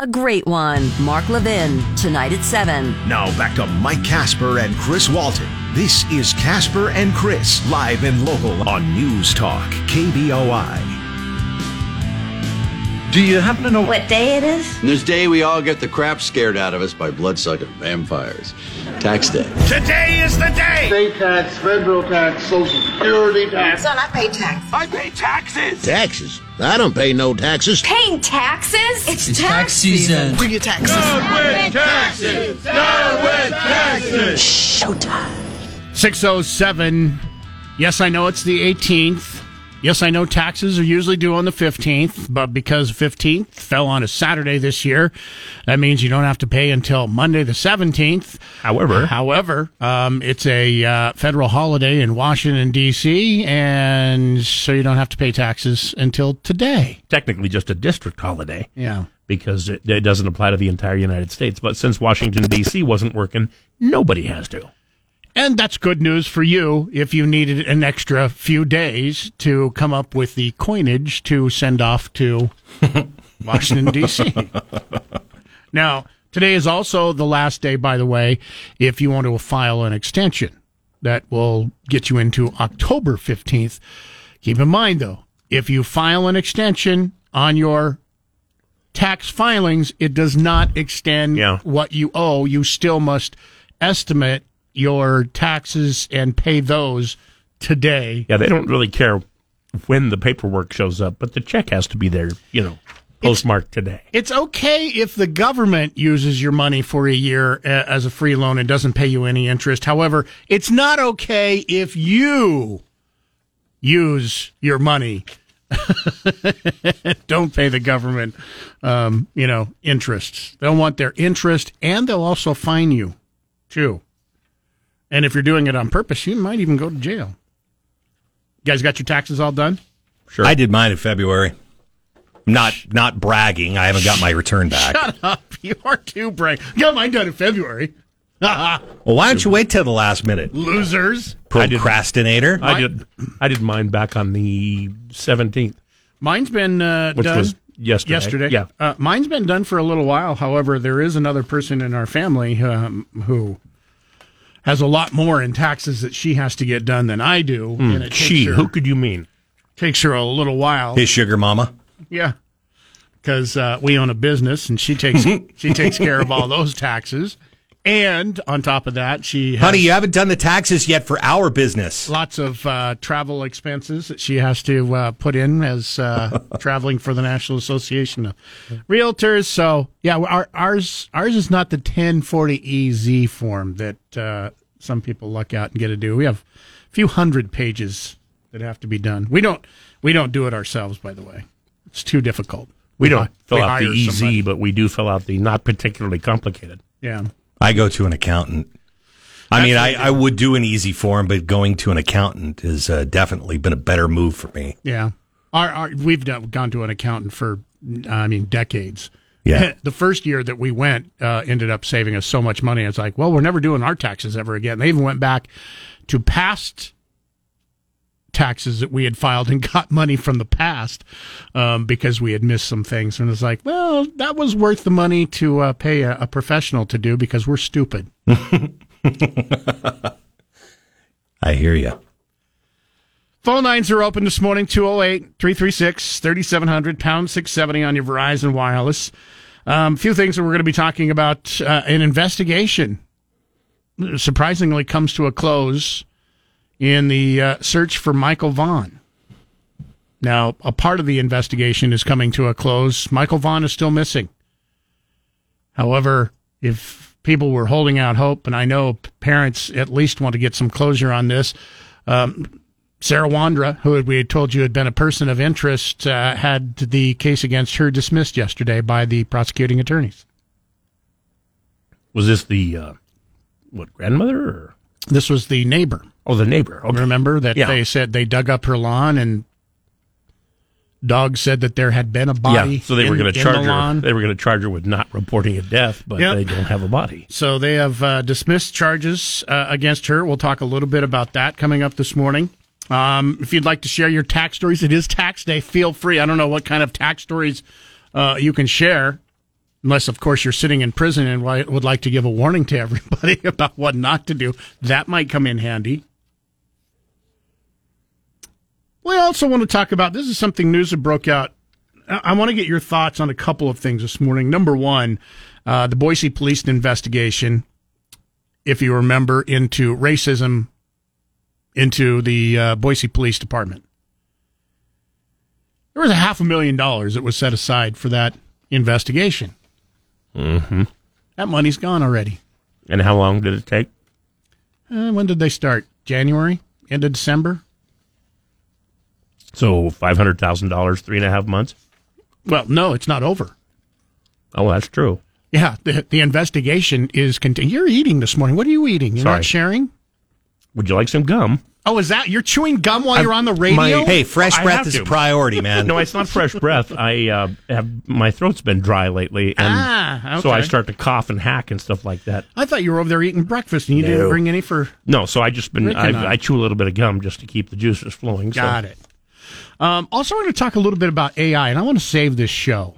A great one. Mark Levin, tonight at 7. Now back to Mike Kasper and Chris Walton. This is Kasper and Chris, live and local on News Talk, KBOI. Do you happen to know what day it is? This day we all get the crap scared out of us by blood-sucking vampires. Tax day. Today is the day! State tax, federal tax, social security tax. Son, I pay tax. I pay taxes! Taxes? I don't pay no taxes. Paying taxes? It's, It's tax season. Bring your taxes. Down with taxes! Down with taxes! Showtime. 607. Yes, I know it's the 18th. Yes, I know taxes are usually due on the 15th, but because 15th fell on a Saturday this year, that means you don't have to pay until Monday the 17th. However, However, um, it's a uh, federal holiday in Washington, D.C., and so you don't have to pay taxes until today. technically just a district holiday Yeah. because it, it doesn't apply to the entire United States. But since Washington D.C. wasn't working, nobody has to. And that's good news for you if you needed an extra few days to come up with the coinage to send off to Washington, D.C. now, today is also the last day, by the way, if you want to file an extension that will get you into October 15th. Keep in mind, though, if you file an extension on your tax filings, it does not extend Yeah. what you owe. You still must estimate your taxes and pay those today. Yeah, they don't really care when the paperwork shows up, but the check has to be there, you know, postmarked today. It's okay if the government uses your money for a year as a free loan and doesn't pay you any interest. However, it's not okay if you use your money. Don't pay the government, um, you know, interests. They'll want their interest and they'll also fine you, too. And if you're doing it on purpose, you might even go to jail. You guys got your taxes all done? Sure. I did mine in February. I'm Not not bragging. I haven't got my return back. Shut up. You are too brave. Got mine done in February. Well, why don't you wait till the last minute? Losers. Procrastinator. I did. I did mine back on the seventeenth, Mine's been uh, which done was yesterday. yesterday. Yeah. Uh, mine's been done for a little while. However, there is another person in our family um, who has a lot more in taxes that she has to get done than I do. and it takes She. her, Who could you mean? takes her a little while. His sugar mama. Yeah, because uh, we own a business and she takes she takes care of all those taxes. And on top of that, she has Honey, you haven't done the taxes yet for our business. lots of uh, travel expenses that she has to uh, put in as uh, traveling for the National Association of Realtors. So yeah, our, ours ours is not the 1040EZ form that uh, some people luck out and get to do. We have a few hundred pages that have to be done. We don't we don't do it ourselves, by the way. It's too difficult. We don't fill we out the hire easy, somebody. but we do fill out the not particularly complicated. Yeah. I go to an accountant. I mean, I, I would do an easy form, but going to an accountant has uh, definitely been a better move for me. Yeah, our, our we've done, gone to an accountant for I mean decades. Yeah. the first year that we went uh, ended up saving us so much money. It's like, well, we're never doing our taxes ever again. They even went back to past taxes that we had filed and got money from the past um, because we had missed some things. And it's like, well, that was worth the money to uh, pay a, a professional to do because we're stupid. I hear you. Phone lines are open this morning 208 336 3700, pound 670 on your Verizon Wireless. A um, few things that we're going to be talking about. Uh, an investigation surprisingly comes to a close in the uh, search for Michael Vaughn. Now, a part of the investigation is coming to a close. Michael Vaughn is still missing. However, if people were holding out hope, and I know parents at least want to get some closure on this, um, Sarah Wondra, who we had told you had been a person of interest, uh, had the case against her dismissed yesterday by the prosecuting attorneys. Was this the uh, what grandmother or This was the neighbor. oh the neighbor? Okay. Remember that Yeah. they said they dug up her lawn and Doug said that there had been a body. Yeah, so they were going to charge her. They were going to charge her with not reporting a death, but Yep. they don't have a body. So they have uh, dismissed charges uh, against her. We'll talk a little bit about that coming up this morning. Um, if you'd like to share your tax stories, it is tax day. Feel free. I don't know what kind of tax stories uh, you can share. Unless, of course, you're sitting in prison and would like to give a warning to everybody about what not to do. That might come in handy. We also want to talk about this is something news that broke out. I, I want to get your thoughts on a couple of things this morning. Number one, uh, the Boise police investigation, if you remember, into racism into the uh, Boise Police Department. There was a half a million dollars that was set aside for that investigation. Mm-hmm. That money's gone already. And how long did it take? Uh, when did they start? January? End of December? So five hundred thousand dollars, three and a half months. Well, no, it's not over. Oh, that's true. Yeah, the, the investigation is continuing. You're eating this morning. What are you eating? You're Sorry. not sharing? Would you like some gum? Oh, is that you're chewing gum while I'm- you're on the radio? my- Hey, fresh I breath is to. a priority, man. No, it's not fresh breath. I uh, have my throat's been dry lately, and Ah, so I start to cough and hack and stuff like that. I thought you were over there eating breakfast and you didn't bring any for. No, so I just been I, and I. I chew a little bit of gum just to keep the juices flowing. so- Got it. Um, also, I want to talk a little bit about AI, and I want to save this show.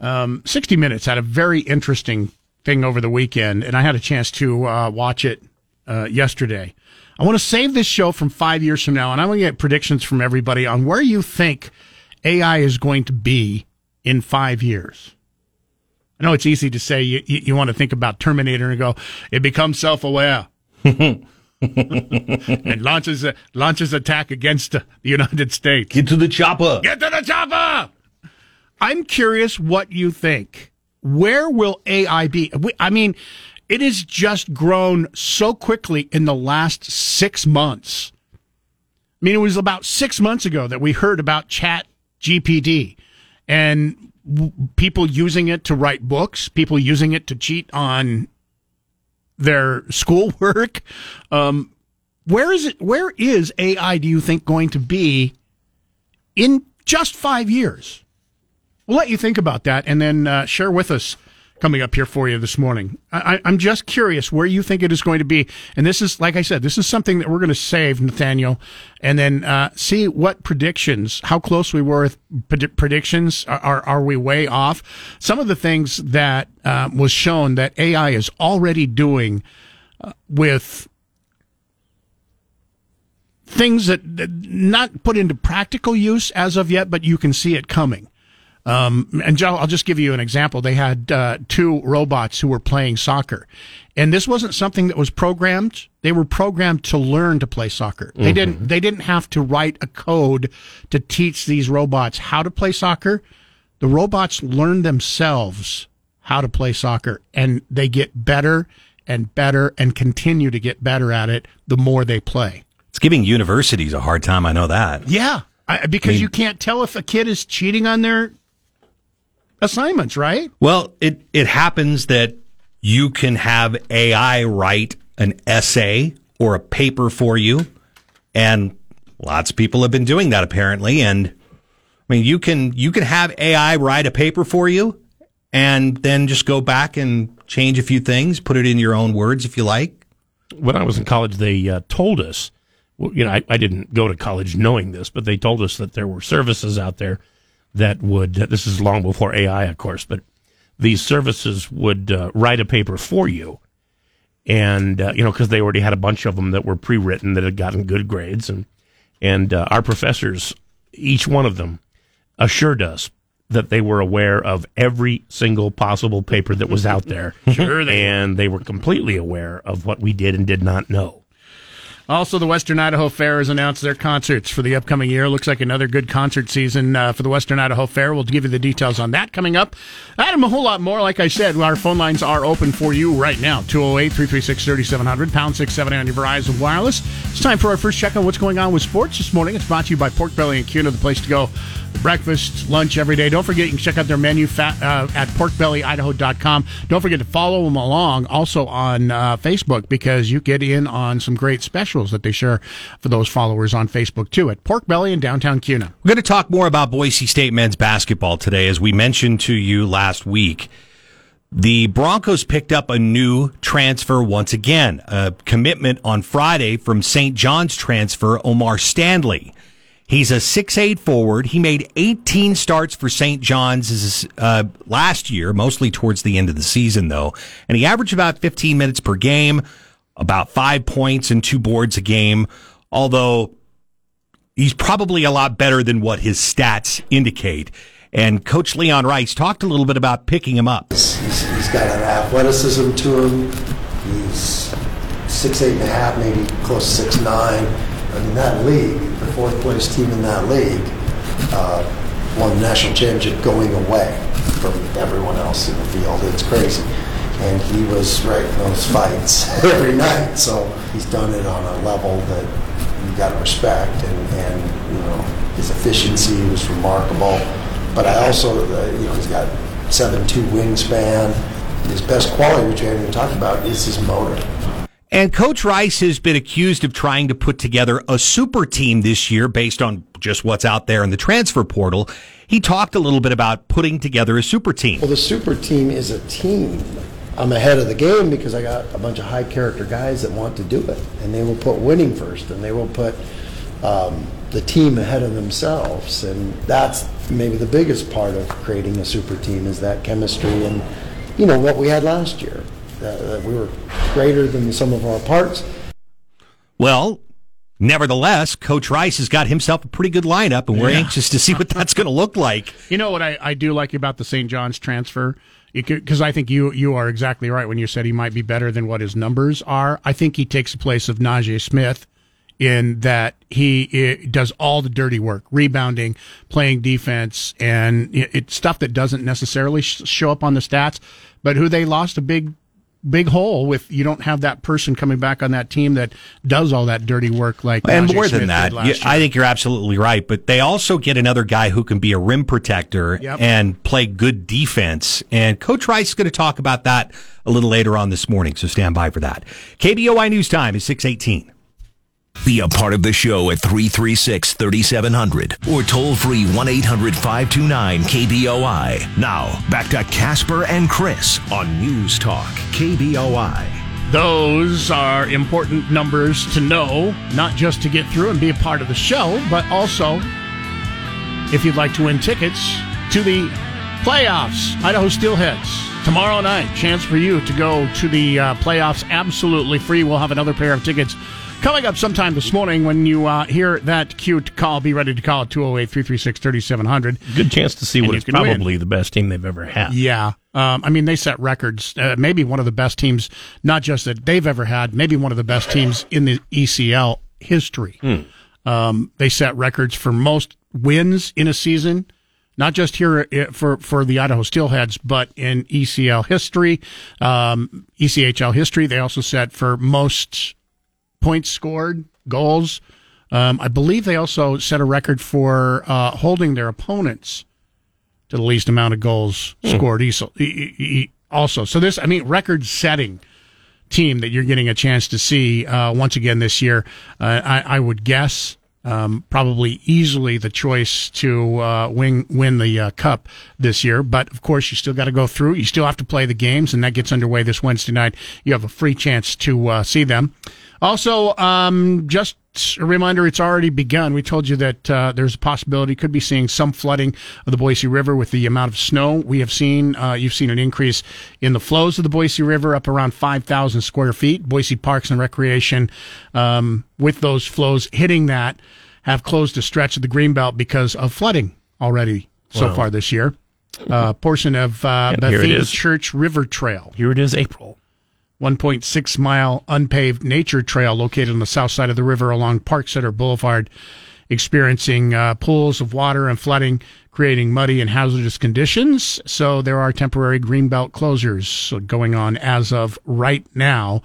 Um, 60 Minutes had a very interesting thing over the weekend, and I had a chance to uh, watch it uh, yesterday. I want to save this show from five years from now, and I want to get predictions from everybody on where you think AI is going to be in five years. I know it's easy to say you, you, you want to think about Terminator and go, it becomes self aware. and launches a, launches attack against the United States. Get to the chopper. Get to the chopper. I'm curious what you think. Where will AI be? I mean, it has just grown so quickly in the last six months. I mean, it was about six months ago that we heard about Chat GPD and w- people using it to write books, people using it to cheat on their schoolwork. Um, where is it? Where is AI? Do you think going to be in just five years? We'll let you think about that and then uh, share with us coming up here for you this morning. I, I'm just curious where you think it is going to be. And this is, like I said, this is something that we're going to save, Nathaniel, and then uh, see what predictions, how close we were with pred- predictions. Are, are, are we way off? Some of the things that uh, was shown that AI is already doing uh, with things that, that not put into practical use as of yet, but you can see it coming. Um, and Joe, I'll just give you an example. They had uh, two robots who were playing soccer, and this wasn't something that was programmed. They were programmed to learn to play soccer. They didn't. They didn't have to write a code to teach these robots how to play soccer. The robots learn themselves how to play soccer, and they get better and better and continue to get better at it the more they play. It's giving universities a hard time. I know that. Yeah, I, because you can't tell if a kid is cheating on their assignments, right? Well, it, it happens that you can have AI write an essay or a paper for you. And lots of people have been doing that apparently. And I mean, you can, you can have AI write a paper for you and then just go back and change a few things, put it in your own words if you like. when I was in college, they uh, told us, you know, I, I didn't go to college knowing this, but they told us that there were services out there that would, this is long before AI, of course, but these services would uh, write a paper for you. And, uh, you know, because they already had a bunch of them that were pre written that had gotten good grades. And, and uh, our professors, each one of them, assured us that they were aware of every single possible paper that was out there. Sure they and they were completely aware of what we did and did not know. Also, the Western Idaho Fair has announced their concerts for the upcoming year. Looks like another good concert season uh, for the Western Idaho Fair. We'll give you the details on that coming up. Adam, a whole lot more. Like I said, our phone lines are open for you right now 208 336 3700, pound 670 on your Verizon Wireless. It's time for our first check on what's going on with sports this morning. It's brought to you by Pork Belly and Kuna, the place to go. Breakfast, lunch every day. Don't forget, you can check out their menu fat, uh, at porkbellyidaho.com. Don't forget to follow them along also on uh, Facebook because you get in on some great specials that they share for those followers on Facebook too at Pork Belly in downtown Kuna. We're going to talk more about Boise State men's basketball today. As we mentioned to you last week, the Broncos picked up a new transfer once again, a commitment on Friday from St. John's transfer O'Mar Stanley. He's a six-eight forward. He made 18 starts for St. John's uh, last year, mostly towards the end of the season, though. And he averaged about 15 minutes per game, about five points and two boards a game, although he's probably a lot better than what his stats indicate. And Coach Leon Rice talked a little bit about picking him up. He's, he's got an athleticism to him. He's six eight and a half, maybe close to six nine. I mean, that league, the fourth place team in that league, uh, won the national championship going away from everyone else in the field. It's crazy. And he was right in those fights every night. So he's done it on a level that you got to respect. And, and, you know, his efficiency was remarkable. But I also, uh, you know, he's got seven two wingspan. His best quality, which I haven't even talked about, is his motor. And Coach Rice has been accused of trying to put together a super team this year based on just what's out there in the transfer portal. He talked a little bit about putting together a super team. Well, the super team is a team. I'm ahead of the game because I got a bunch of high character guys that want to do it, and they will put winning first, and they will put um, the team ahead of themselves, and that's maybe the biggest part of creating a super team is that chemistry and you know what we had last year. Uh, we were greater than the sum of our parts. Well, nevertheless, Coach Rice has got himself a pretty good lineup, and we're Yeah. anxious to see what that's going to look like. You know what I, I do like about the St. John's transfer? Because I think you you are exactly right when you said he might be better than what his numbers are. I think he takes the place of Naje Smith in that he eh, does all the dirty work, rebounding, playing defense, and it, it's stuff that doesn't necessarily sh- show up on the stats. But who they lost a big big hole with you don't have that person coming back on that team that does all that dirty work like And Naje more Smith than that, you- I think you're absolutely right. But they also get another guy who can be a rim protector Yep. and play good defense. And Coach Rice is going to talk about that a little later on this morning. So stand by for that. KBOI News Time is 618. Be a part of the show at 336 3700 or toll free 1 800 529 KBOI. Now, back to Kasper and Chris on News Talk KBOI. Those are important numbers to know, not just to get through and be a part of the show, but also if you'd like to win tickets to the playoffs, Idaho Steelheads. Tomorrow night, chance for you to go to the uh, playoffs absolutely free. We'll have another pair of tickets coming up sometime this morning when you uh, hear that cute call. Be ready to call at 208 336 3700. Good chance to see what is what you is can win. probably the best team they've ever had. Yeah. Um, I mean, they set records. Uh, maybe one of the best teams, not just that they've ever had, maybe one of the best teams in the ECL history. Um, they set records for most wins in a season, not just here uh, for, for the Idaho Steelheads, but in ECL history, um, ECHL history. They also set for most points scored, goals. Um, I believe they also set a record for uh, holding their opponents to the least amount of goals scored. e- e- Also, so this, I mean, record-setting team that you're getting a chance to see uh, once again this year. Uh, I, I would guess um, probably easily the choice to uh, win win the uh, cup this year. But of course, you still got to go through. You still have to play the games, and that gets underway this Wednesday night. You have a free chance to uh, see them. Also, um, just a reminder, it's already begun. We told you that uh, there's a possibility, could be seeing some flooding of the Boise River with the amount of snow we have seen. Uh, you've seen an increase in the flows of the Boise River up around 5,000 square feet. Boise Parks and Recreation, um, with those flows hitting that, have closed a stretch of the Greenbelt because of flooding already so Wow. far this year. Uh, portion of uh, And here it Bethine is. Church River Trail. Here it is, April. 1.6 mile unpaved nature trail located on the south side of the river along Park Center Boulevard, experiencing uh, pools of water and flooding, creating muddy and hazardous conditions. So there are temporary greenbelt closures going on as of right now.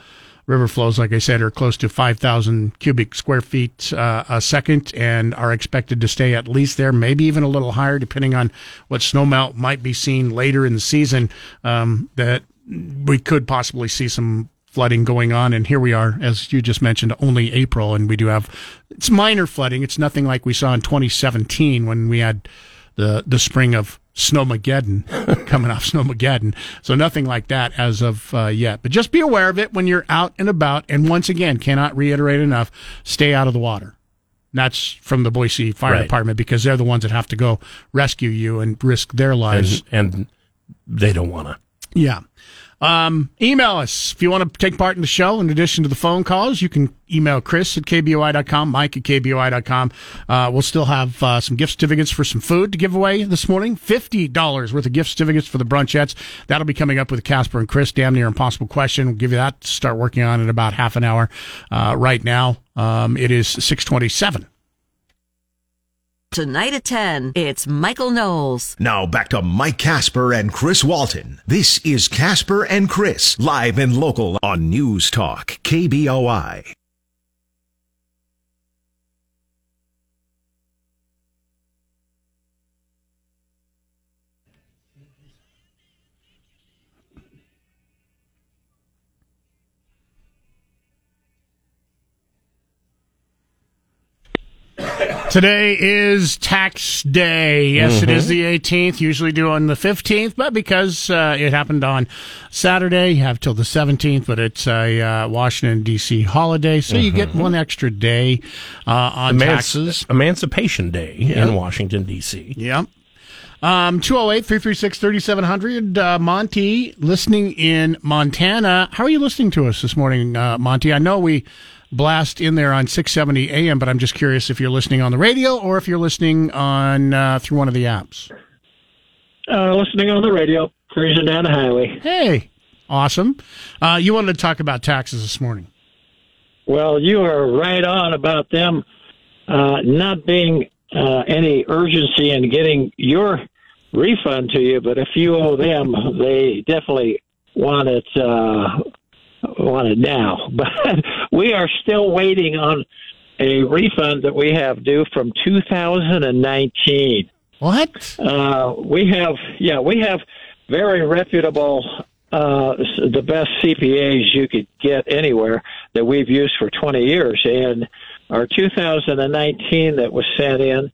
River flows, like I said, are close to 5,000 cubic square feet uh, a second and are expected to stay at least there, maybe even a little higher, depending on what snowmelt might be seen later in the season. Um, that we could possibly see some flooding going on. And here we are, as you just mentioned, only April, and we do have it's minor flooding. It's nothing like we saw in 2017 when we had the the spring of Snowmageddon coming off Snowmageddon. So nothing like that as of uh, yet. But just be aware of it when you're out and about. And once again, cannot reiterate enough: stay out of the water. That's from the Boise Fire Right. Department because they're the ones that have to go rescue you and risk their lives. and, and they don't want to. Yeah. Um, email us if you want to take part in the show. In addition to the phone calls, you can email Chris at KBOI.com, Mike at KBOI.com. Uh, we'll still have uh, some gift certificates for some food to give away this morning. $50 worth of gift certificates for the brunchettes. That'll be coming up with Kasper and Chris. Damn near impossible question. We'll give you that start working on in about half an hour. Uh, right now, um, it is 627. Tonight at 10, it's Michael Knowles. Now back to Mike Kasper and Chris Walton. This is Kasper and Chris, live and local on News Talk, KBOI. Today is tax day. Yes, it is the 18th. Usually do on the 15th, but because uh, it happened on Saturday, you have till the 17th. But it's a uh, Washington D.C. holiday, so you get one extra day uh, on Emanci- taxes. Emancipation Day Yeah. in Washington D.C. Yep. Um, 208 336 3700. Uh, Monty, listening in Montana. How are you listening to us this morning, uh, Monty? I know we blast in there on 670 AM, but I'm just curious if you're listening on the radio or if you're listening on uh, through one of the apps. Uh, listening on the radio, cruising down the highway. Hey, awesome. Uh, you wanted to talk about taxes this morning. Well, you are right on about them uh, not being uh, any urgency in getting your refund to you, but if you owe them, they definitely want it uh, want it now. But we are still waiting on a refund that we have due from 2019. What? Uh, we have, yeah, we have very reputable, uh, the best CPAs you could get anywhere that we've used for 20 years. And our 2019 that was sent in,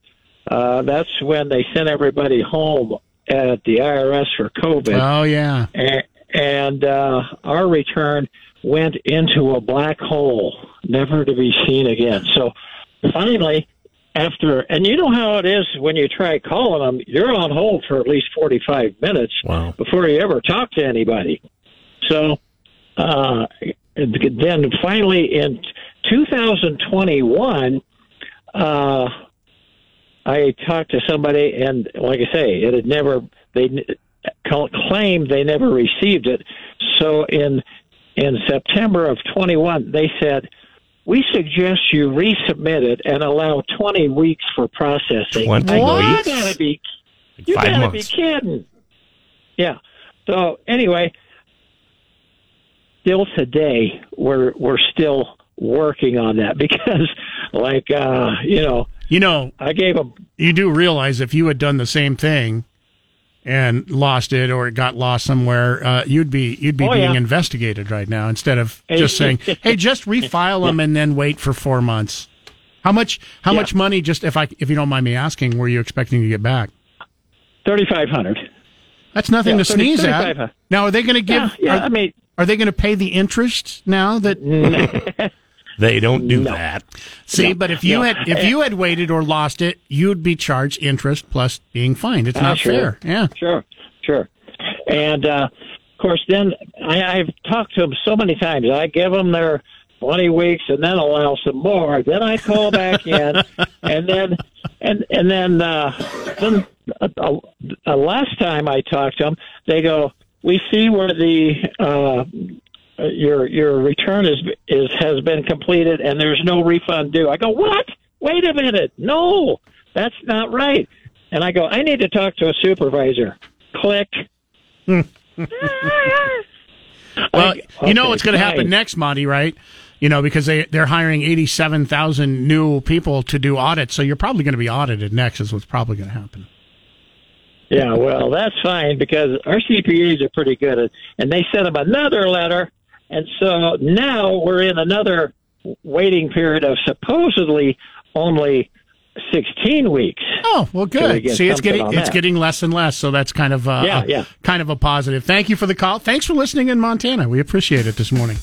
uh, that's when they sent everybody home at the IRS for COVID. Oh, yeah. and, and uh, our return went into a black hole, never to be seen again. So finally, after, and you know how it is when you try calling them, you're on hold for at least 45 minutes Wow. before you ever talk to anybody. So uh, then finally in 2021, uh, I talked to somebody, and like I say, it had never they claimed they never received it. So in in September of 21, they said we suggest you resubmit it and allow 20 weeks for processing. 20 I go, weeks? You gotta be, you Five gotta months. be kidding. Yeah. So anyway, still today we're we're still working on that because, like, uh, you know, You know, I gave them you do realize if you had done the same thing and lost it or it got lost somewhere, uh, you'd be you'd be Oh, being yeah. investigated right now instead of just saying, "Hey, just refile them and then wait for four months." How much? How Yeah. much money? Just if I if you don't mind me asking, were you expecting to get back? thirty five hundred. That's nothing Yeah, to sneeze at. 35. Now, are they going to give? Yeah, yeah. Are, I mean, are they going to pay the interest now? That They don't do that. see, No, but if you no. had if you had waited or lost it, you'd be charged interest plus being fined. It's Ah, not sure. fair. Yeah. Sure, sure. And uh, of course, then I, I've talked to them so many times. I give them their twenty weeks, and then allow some more. Then I call back in, and then and and then uh, then uh, uh, last time I talked to them, they go, "We see where the." Uh, Uh, your your return is is has been completed and there's no refund due. I go, what? Wait a minute, no, that's not right. And I go, I need to talk to a supervisor. Click. Well, I- you know what's going to happen next, Monty, right? You know, because they they're hiring eighty seven thousand new people to do audits, so you're probably going to be audited next. Is what's probably going to happen. Yeah, well, that's fine because our CPAs are pretty good, at, and they sent them another letter, and so now we're in another waiting period of supposedly only sixteen weeks. Oh well, good. See, it's getting it's that. getting less and less, so that's kind of uh, Yeah, yeah. kind of a positive. Thank you for the call. Thanks for listening in Montana. We appreciate it this morning.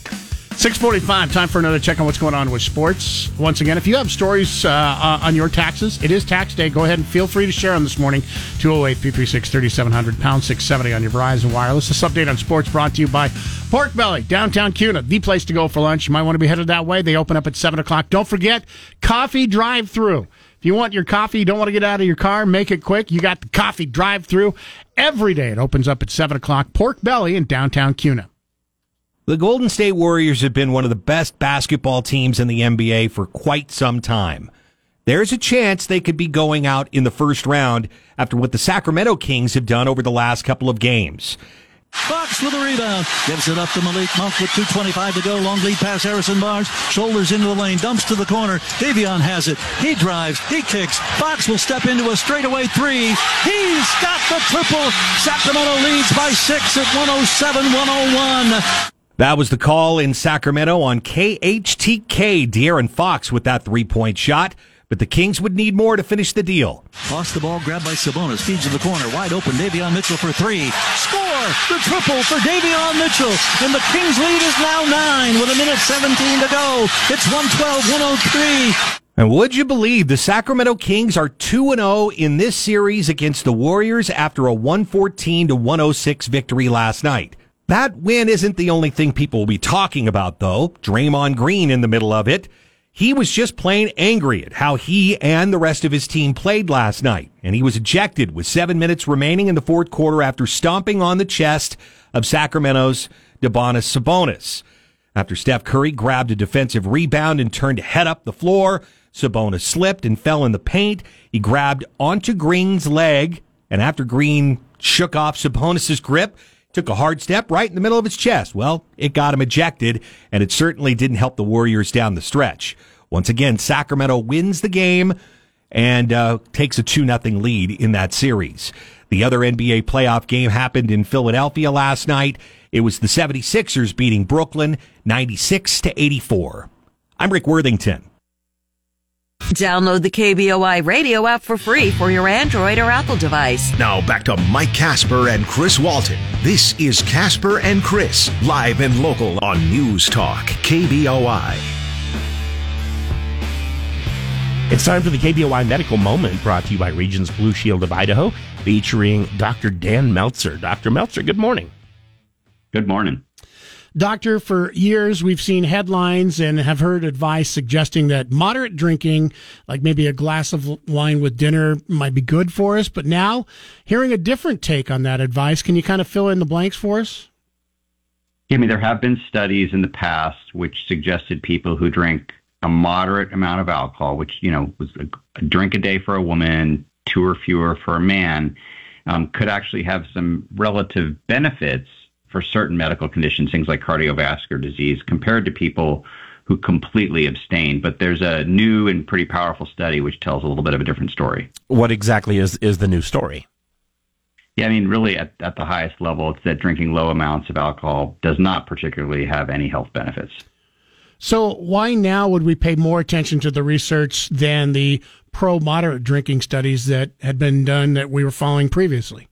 645, time for another check on what's going on with sports. Once again, if you have stories uh, uh, on your taxes, it is tax day. Go ahead and feel free to share them this morning. 208 336 3700, pound 670 on your Verizon Wireless. This update on sports brought to you by Pork Belly, downtown Kuna, the place to go for lunch. You might want to be headed that way. They open up at 7 o'clock. Don't forget, coffee drive through. If you want your coffee, you don't want to get out of your car, make it quick. You got the coffee drive through every day. It opens up at 7 o'clock. Pork Belly in downtown Kuna. The Golden State Warriors have been one of the best basketball teams in the NBA for quite some time. There's a chance they could be going out in the first round after what the Sacramento Kings have done over the last couple of games. Fox with a rebound. Gives it up to Malik Monk with 2.25 to go. Long lead pass Harrison Barnes. Shoulders into the lane. Dumps to the corner. Davion has it. He drives. He kicks. Fox will step into a straightaway three. He's got the triple. Sacramento leads by six at 107 101. That was the call in Sacramento on KHTK. De'Aaron Fox with that three point shot, but the Kings would need more to finish the deal. Lost the ball, grabbed by Sabonis, feeds to the corner, wide open. Davion Mitchell for three. Score! The triple for Davion Mitchell. And the Kings lead is now nine with a minute 17 to go. It's 112 103. And would you believe the Sacramento Kings are 2 0 in this series against the Warriors after a 114 to 106 victory last night? That win isn't the only thing people will be talking about, though. Draymond Green in the middle of it. He was just plain angry at how he and the rest of his team played last night, and he was ejected with seven minutes remaining in the fourth quarter after stomping on the chest of Sacramento's Domantas Sabonis. After Steph Curry grabbed a defensive rebound and turned to head up the floor, Sabonis slipped and fell in the paint. He grabbed onto Green's leg, and after Green shook off Sabonis's grip, took a hard step right in the middle of his chest. Well, it got him ejected, and it certainly didn't help the Warriors down the stretch. Once again, Sacramento wins the game and uh, takes a 2 0 lead in that series. The other NBA playoff game happened in Philadelphia last night. It was the 76ers beating Brooklyn 96 to 84. I'm Rick Worthington. Download the KBOI radio app for free for your Android or Apple device. Now back to Mike Kasper and Chris Walton. This is Kasper and Chris, live and local on News Talk, KBOI. It's time for the KBOI Medical Moment brought to you by Regence Blue Shield of Idaho, featuring Dr. Dan Meltzer. Dr. Meltzer, good morning. Good morning. Doctor, for years we've seen headlines and have heard advice suggesting that moderate drinking, like maybe a glass of wine with dinner, might be good for us. But now, hearing a different take on that advice, can you kind of fill in the blanks for us? I mean, there have been studies in the past which suggested people who drink a moderate amount of alcohol, which, you know, was a, drink a day for a woman, two or fewer for a man, um, could actually have some relative benefits for certain medical conditions, things like cardiovascular disease, compared to people who completely abstain. But there's a new and pretty powerful study which tells a little bit of a different story. What exactly is, is the new story? Yeah, I mean, really, at, at the highest level, it's that drinking low amounts of alcohol does not particularly have any health benefits. So, why now would we pay more attention to the research than the pro moderate drinking studies that had been done that we were following previously?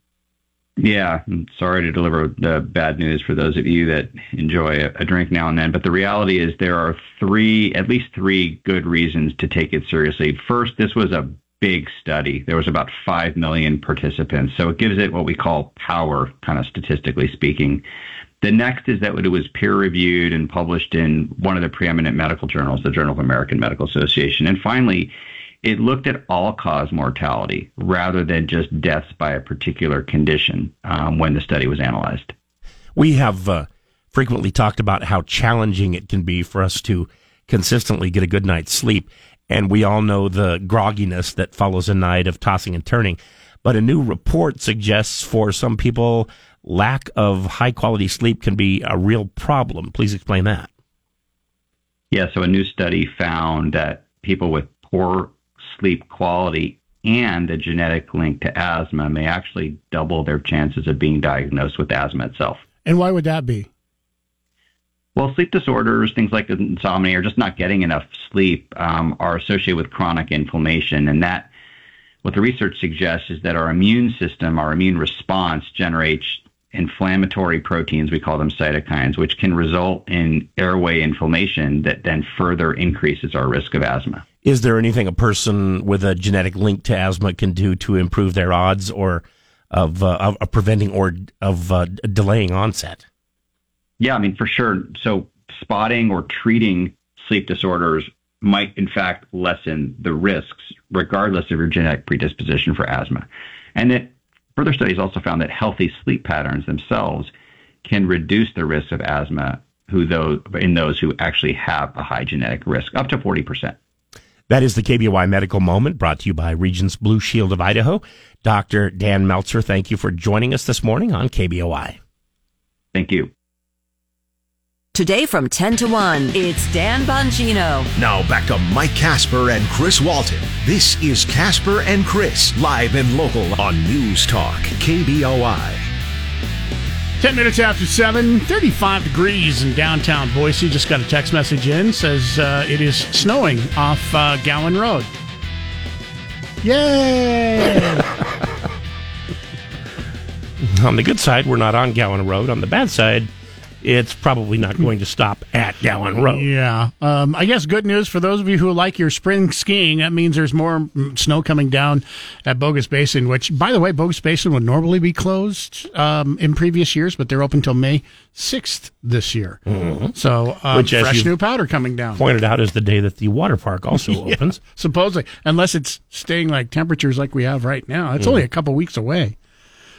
Yeah, I'm sorry to deliver the bad news for those of you that enjoy a, a, drink now and then, but the reality is there are three, at least three good reasons to take it seriously. First, this was a big study. There was about 5 million participants, so it gives it what we call power, kind of statistically speaking. The next is that it was peer reviewed and published in one of the preeminent medical journals, the Journal of American Medical Association. And finally, it looked at all cause mortality rather than just deaths by a particular condition um, when the study was analyzed. We have uh, frequently talked about how challenging it can be for us to consistently get a good night's sleep. And we all know the grogginess that follows a night of tossing and turning. But a new report suggests for some people, lack of high quality sleep can be a real problem. Please explain that. Yeah, so a new study found that people with poor sleep quality and a genetic link to asthma may actually double their chances of being diagnosed with asthma itself. And why would that be? Well, sleep disorders, things like insomnia, or just not getting enough sleep, um, are associated with chronic inflammation. And that, what the research suggests is that our immune system, our immune response generates inflammatory proteins, we call them cytokines, which can result in airway inflammation that then further increases our risk of asthma. Is there anything a person with a genetic link to asthma can do to improve their odds or of, uh, of, of preventing or of uh, delaying onset? Yeah, I mean, for sure. So spotting or treating sleep disorders might, in fact, lessen the risks, regardless of your genetic predisposition for asthma. And that further studies also found that healthy sleep patterns themselves can reduce the risk of asthma who those, in those who actually have a high genetic risk, up to 40%. That is the KBOI Medical Moment brought to you by Regence Blue Shield of Idaho. Dr. Dan Meltzer, thank you for joining us this morning on KBOI. Thank you. Today from 10 to 1, it's Dan Bongino. Now back to Mike Kasper and Chris Walton. This is Kasper and Chris, live and local on News Talk, KBOI. 10 minutes after 7, 35 degrees in downtown Boise. Just got a text message in. Says uh, it is snowing off uh, Gowen Road. Yay! on the good side, we're not on Gowen Road. On the bad side, it's probably not going to stop at Gowen Road. Yeah. Um, I guess good news for those of you who like your spring skiing. That means there's more snow coming down at Bogus Basin, which, by the way, Bogus Basin would normally be closed um, in previous years, but they're open till May 6th this year. Mm-hmm. So um, Which, fresh new powder coming down. Pointed out is the day that the water park also Yeah, opens. supposedly, unless it's staying like temperatures like we have right now. It's Mhm. only a couple weeks away.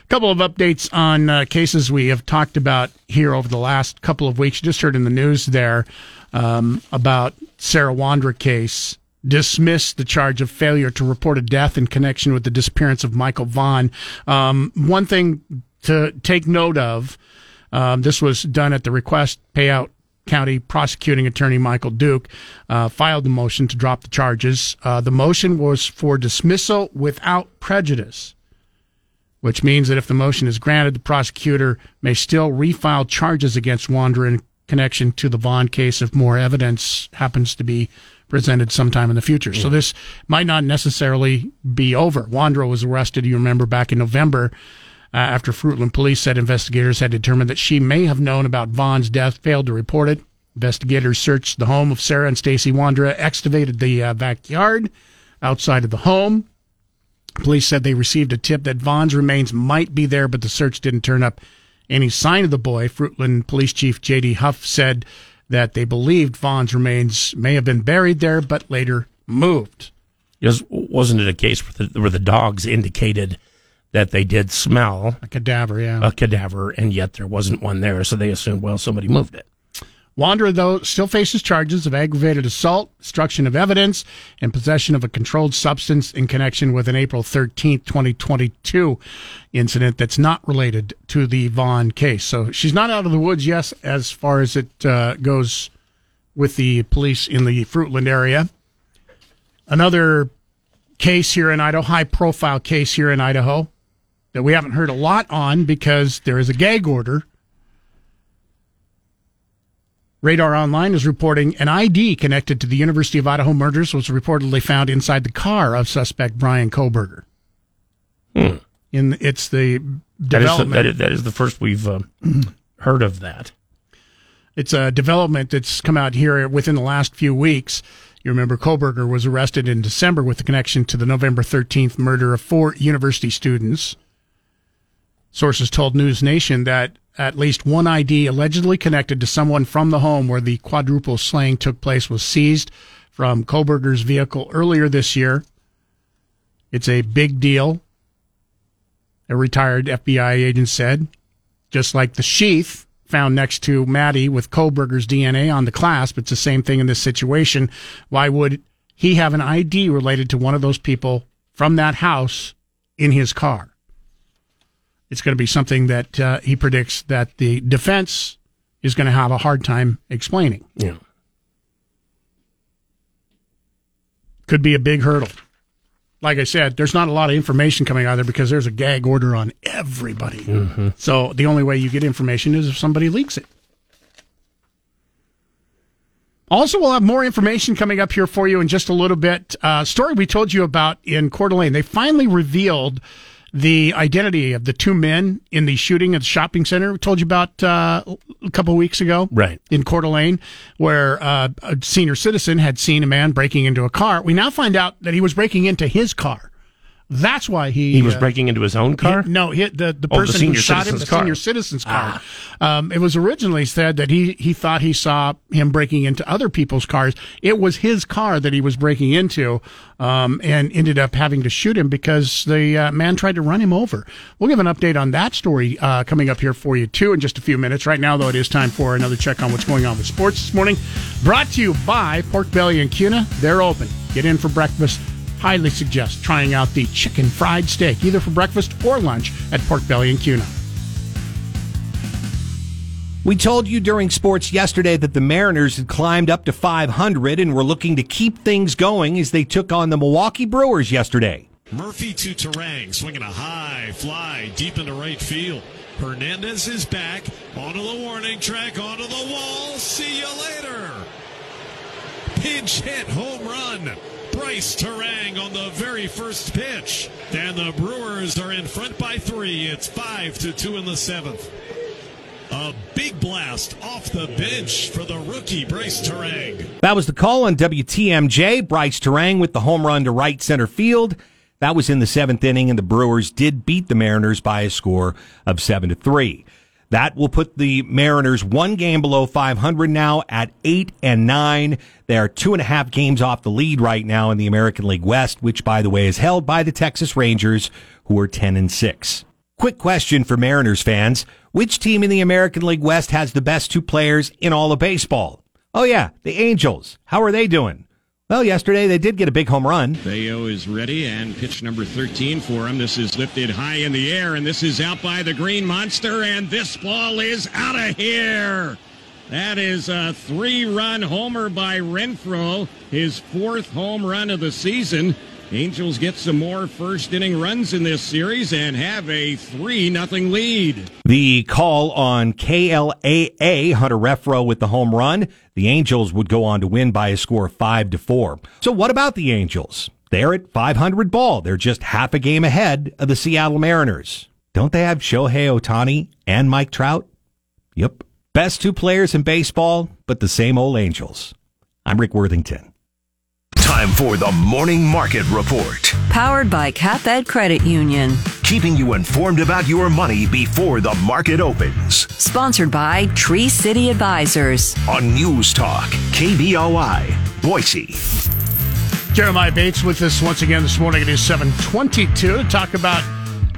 Couple of updates on uh, cases we have talked about here over the last couple of weeks. You just heard in the news there um, about Sarah Wondra case. Dismissed the charge of failure to report a death in connection with the disappearance of Michael Vaughn. Um, one thing to take note of um, this was done at the request Payette County prosecuting attorney Michael Duke uh, filed the motion to drop the charges. Uh, the motion was for dismissal without prejudice, which means that if the motion is granted, the prosecutor may still refile charges against Wondra in connection to the Vaughn case if more evidence happens to be presented sometime in the future. So this might not necessarily be over. Wondra was arrested, you remember, back in November uh, after Fruitland police said investigators had determined that she may have known about Vaughn's death, failed to report it. Investigators searched the home of Sarah and Stacy Wondra, excavated the uh, backyard outside of the home. Police said they received a tip that Vaughn's remains might be there, but the search didn't turn up any sign of the boy. Fruitland Police Chief J.D. Huff said that they believed Vaughn's remains may have been buried there, but later moved. Because wasn't it a case where the, where the dogs indicated that they did smell a cadaver, yeah, a cadaver, and yet there wasn't one there, so they assumed, well, somebody moved it. Wondra, though, still faces charges of aggravated assault, destruction of evidence, and possession of a controlled substance in connection with an April 13th, 2022 incident that's not related to the Vaughn case. So she's not out of the woods, yes, as far as it uh, goes with the police in the Fruitland area. Another case here in Idaho, high profile case here in Idaho that we haven't heard a lot on because there is a gag order Radar Online is reporting an ID connected to the University of Idaho murders was reportedly found inside the car of suspect Bryan Kohberger. Hmm. In it's the That is, the, development. that, is, that is the first we've uh, heard of that. It's a development that's come out here within the last few weeks. You remember Kohberger was arrested in December with a connection to the November 13th murder of four university students. Sources told News Nation that at least one ID allegedly connected to someone from the home where the quadruple slaying took place was seized from Kohberger's vehicle earlier this year. It's a big deal, a retired FBI agent said. Just like the sheath found next to Maddie with Kohberger's DNA on the clasp, it's the same thing in this situation. Why would he have an ID related to one of those people from that house in his car? It's going to be something that uh, he predicts that the defense is going to have a hard time explaining. Yeah. Could be a big hurdle. Like I said, there's not a lot of information coming out there because there's a gag order on everybody. Mm-hmm. So the only way you get information is if somebody leaks it. Also, we'll have more information coming up here for you in just a little bit. Uh, story we told you about in Coeur d'Alene. They finally revealed the identity of the two men in the shooting at the shopping center. We told you about uh, a couple of weeks ago, right in Coeur d'Alene, where uh, a senior citizen had seen a man breaking into a car. We now find out that he was breaking into his car. That's why he he was uh, breaking into his own car. he- no, he, the the Oh, the person who shot him, the car. senior citizen's car. Um, it was originally said that he he thought he saw him breaking into other people's cars. It was his car that he was breaking into, um, and ended up having to shoot him because the uh, man tried to run him over. We'll give an update on that story uh, coming up here for you too in just a few minutes. Right now, though, it is time for another check on what's going on with sports this morning. Brought to you by Pork Belly and Kuna. They're open. Get in for breakfast highly suggest trying out the chicken fried steak, either for breakfast or lunch at Pork Belly and Kuna. We told you during sports yesterday that the Mariners had climbed up to 500 and were looking to keep things going as they took on the Milwaukee Brewers yesterday. Murphy to Turang, swinging a high fly deep into right field. Hernandez is back onto the warning track, onto the wall. See you later. Pinch hit, home run. Brice Turang on the very first pitch. And the Brewers are in front by three. It's five to two in the seventh. A big blast off the bench for the rookie Brice Turang. That was the call on WTMJ. Brice Turang with the home run to right center field. That was in the seventh inning, and the Brewers did beat the Mariners by a score of seven to three. That will put the Mariners one game below 500 now at eight and nine. They are two and a half games off the lead right now in the American League West, which, by the way, is held by the Texas Rangers, who are 10 and six. Quick question for Mariners fans. Which team in the American League West has the best two players in all of baseball? Oh yeah, the Angels. How are they doing? Well, yesterday they did get a big home run. Theo is ready and pitch number 13 for him. This is lifted high in the air and this is out by the green monster and this ball is out of here. That is a three-run homer by Renfroe, his fourth home run of the season. Angels get some more first inning runs in this series and have a 3 nothing lead. The call on KLAA, Hunter Renfroe with the home run. The Angels would go on to win by a score of 5 to 4. So what about the Angels? They're at 500 ball. They're just half a game ahead of the Seattle Mariners. Don't they have Shohei Ohtani and Mike Trout? Yep. Best two players in baseball, but the same old Angels. I'm Rick Worthington. Time for the Morning Market Report. Powered by CapEd Credit Union. Keeping you informed about your money before the market opens. Sponsored by Tree City Advisors. On News Talk, KBOI, Boise. Jeremiah Bates with us once again this morning. It is 722 to talk about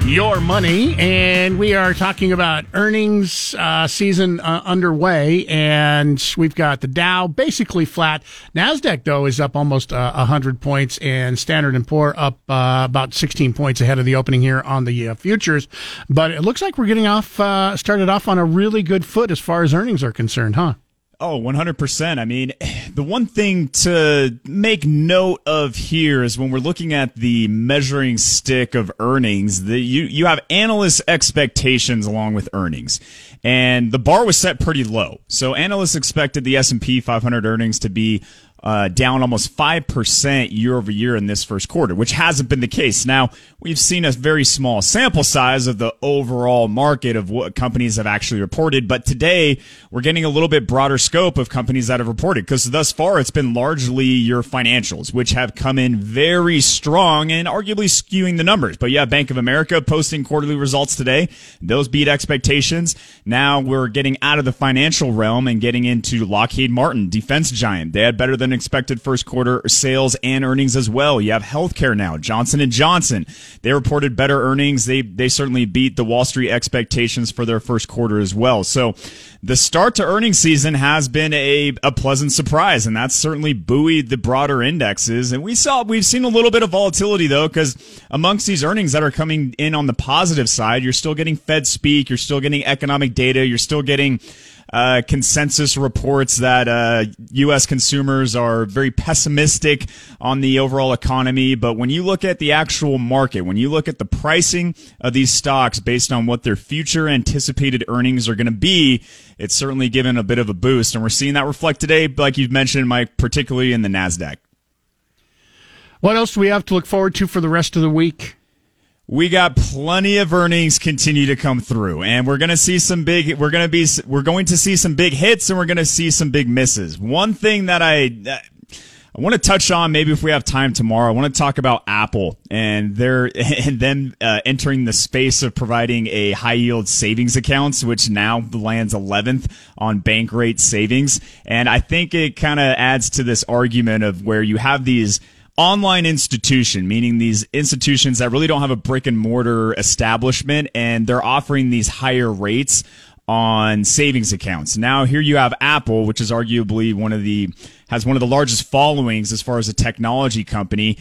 your money. And we are talking about earnings uh, season uh, underway. And we've got the Dow basically flat. NASDAQ, though, is up almost uh, 100 points. And Standard & Poor up uh, about 16 points ahead of the opening here on the uh, futures. But it looks like we're getting off, uh, started off on a really good foot as far as earnings are concerned, huh? Oh, 100%. I mean, the one thing to make note of here is when we're looking at the measuring stick of earnings, the, you, you have analyst expectations along with earnings. And the bar was set pretty low. So analysts expected the S&P 500 earnings to be uh, down almost 5% year over year in this first quarter, which hasn't been the case. Now, we've seen a very small sample size of the overall market of what companies have actually reported, but today we're getting a little bit broader scope of companies that have reported because thus far it's been largely your financials, which have come in very strong and arguably skewing the numbers. But yeah, Bank of America posting quarterly results today. Those beat expectations. Now we're getting out of the financial realm and getting into Lockheed Martin, defense giant. They had better than expected first quarter sales and earnings as well. You have healthcare now. Johnson and Johnson. They reported better earnings. They they certainly beat the Wall Street expectations for their first quarter as well. So the start to earnings season has been a, a pleasant surprise, and that's certainly buoyed the broader indexes. And we saw we've seen a little bit of volatility though, because amongst these earnings that are coming in on the positive side, you're still getting Fed speak, you're still getting economic data, you're still getting uh, consensus reports that uh, U.S. consumers are very pessimistic on the overall economy. But when you look at the actual market, when you look at the pricing of these stocks based on what their future anticipated earnings are going to be, it's certainly given a bit of a boost. And we're seeing that reflect today, like you've mentioned, Mike, particularly in the NASDAQ. What else do we have to look forward to for the rest of the week? We got plenty of earnings continue to come through and we're going to see some big we're going to be we're going to see some big hits and we're going to see some big misses one thing that i I want to touch on maybe if we have time tomorrow. I want to talk about Apple and their and them uh, entering the space of providing a high yield savings accounts, which now lands 11th on Bankrate savings. And I think it kind of adds to this argument of where you have these online institution, meaning these institutions that really don't have a brick and mortar establishment and they're offering these higher rates on savings accounts. Now here you have Apple, which is arguably one of the has one of the largest followings as far as a technology company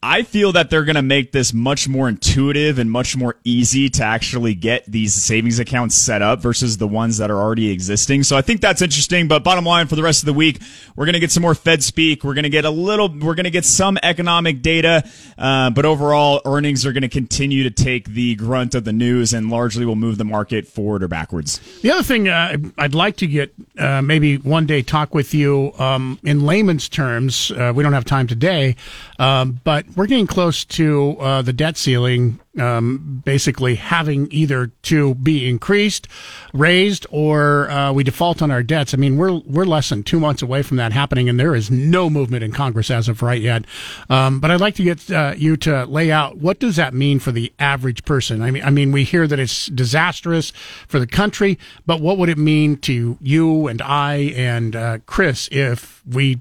I feel that they're going to make this much more intuitive and much more easy to actually get these savings accounts set up versus the ones that are already existing. So I think that's interesting. But bottom line for the rest of the week, we're going to get some more Fed speak. We're going to get a little, we're going to get some economic data. Uh, but overall, earnings are going to continue to take the grunt of the news and largely will move the market forward or backwards. The other thing uh, I'd like to get uh, maybe one day talk with you um, in layman's terms. Uh, we don't have time today, um, but we're getting close to uh, the debt ceiling um, basically having either to be increased, raised, or uh, we default on our debts. I mean, we're we're less than two months away from that happening, and there is no movement in Congress as of right yet. Um, but I'd like to get uh, you to lay out what does that mean for the average person. I mean, I mean, we hear that it's disastrous for the country, but what would it mean to you and I and uh, Chris if we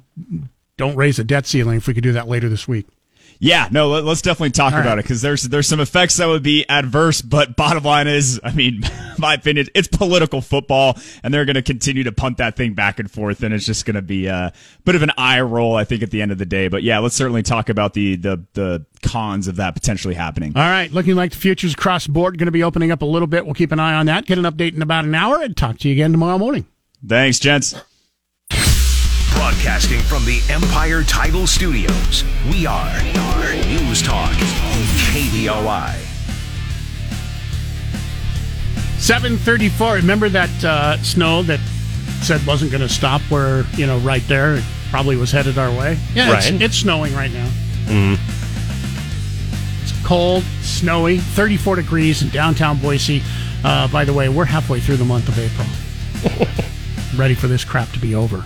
don't raise the debt ceiling? If we could do that later this week. Yeah, no, let, us definitely talk All about right. it because there's there's some effects that would be adverse, but bottom line is, I mean, my opinion, it's political football, and they're going to continue to punt that thing back and forth, and it's just going to be a bit of an eye roll, I think, at the end of the day. But yeah, let's certainly talk about the the the cons of that potentially happening. All right, looking like the futures cross board going to be opening up a little bit. We'll keep an eye on that. Get an update in about an hour, and talk to you again tomorrow morning. Thanks, gents. Broadcasting from the Empire Title Studios, we are, News Talk, KBOI. 734. Remember that uh, snow that said wasn't going to stop where, you know, right there? It probably was headed our way. Yeah, right. it's, it's snowing right now. Mm. It's cold, snowy, 34 degrees in downtown Boise. Uh, by the way, we're halfway through the month of April. Ready for this crap to be over.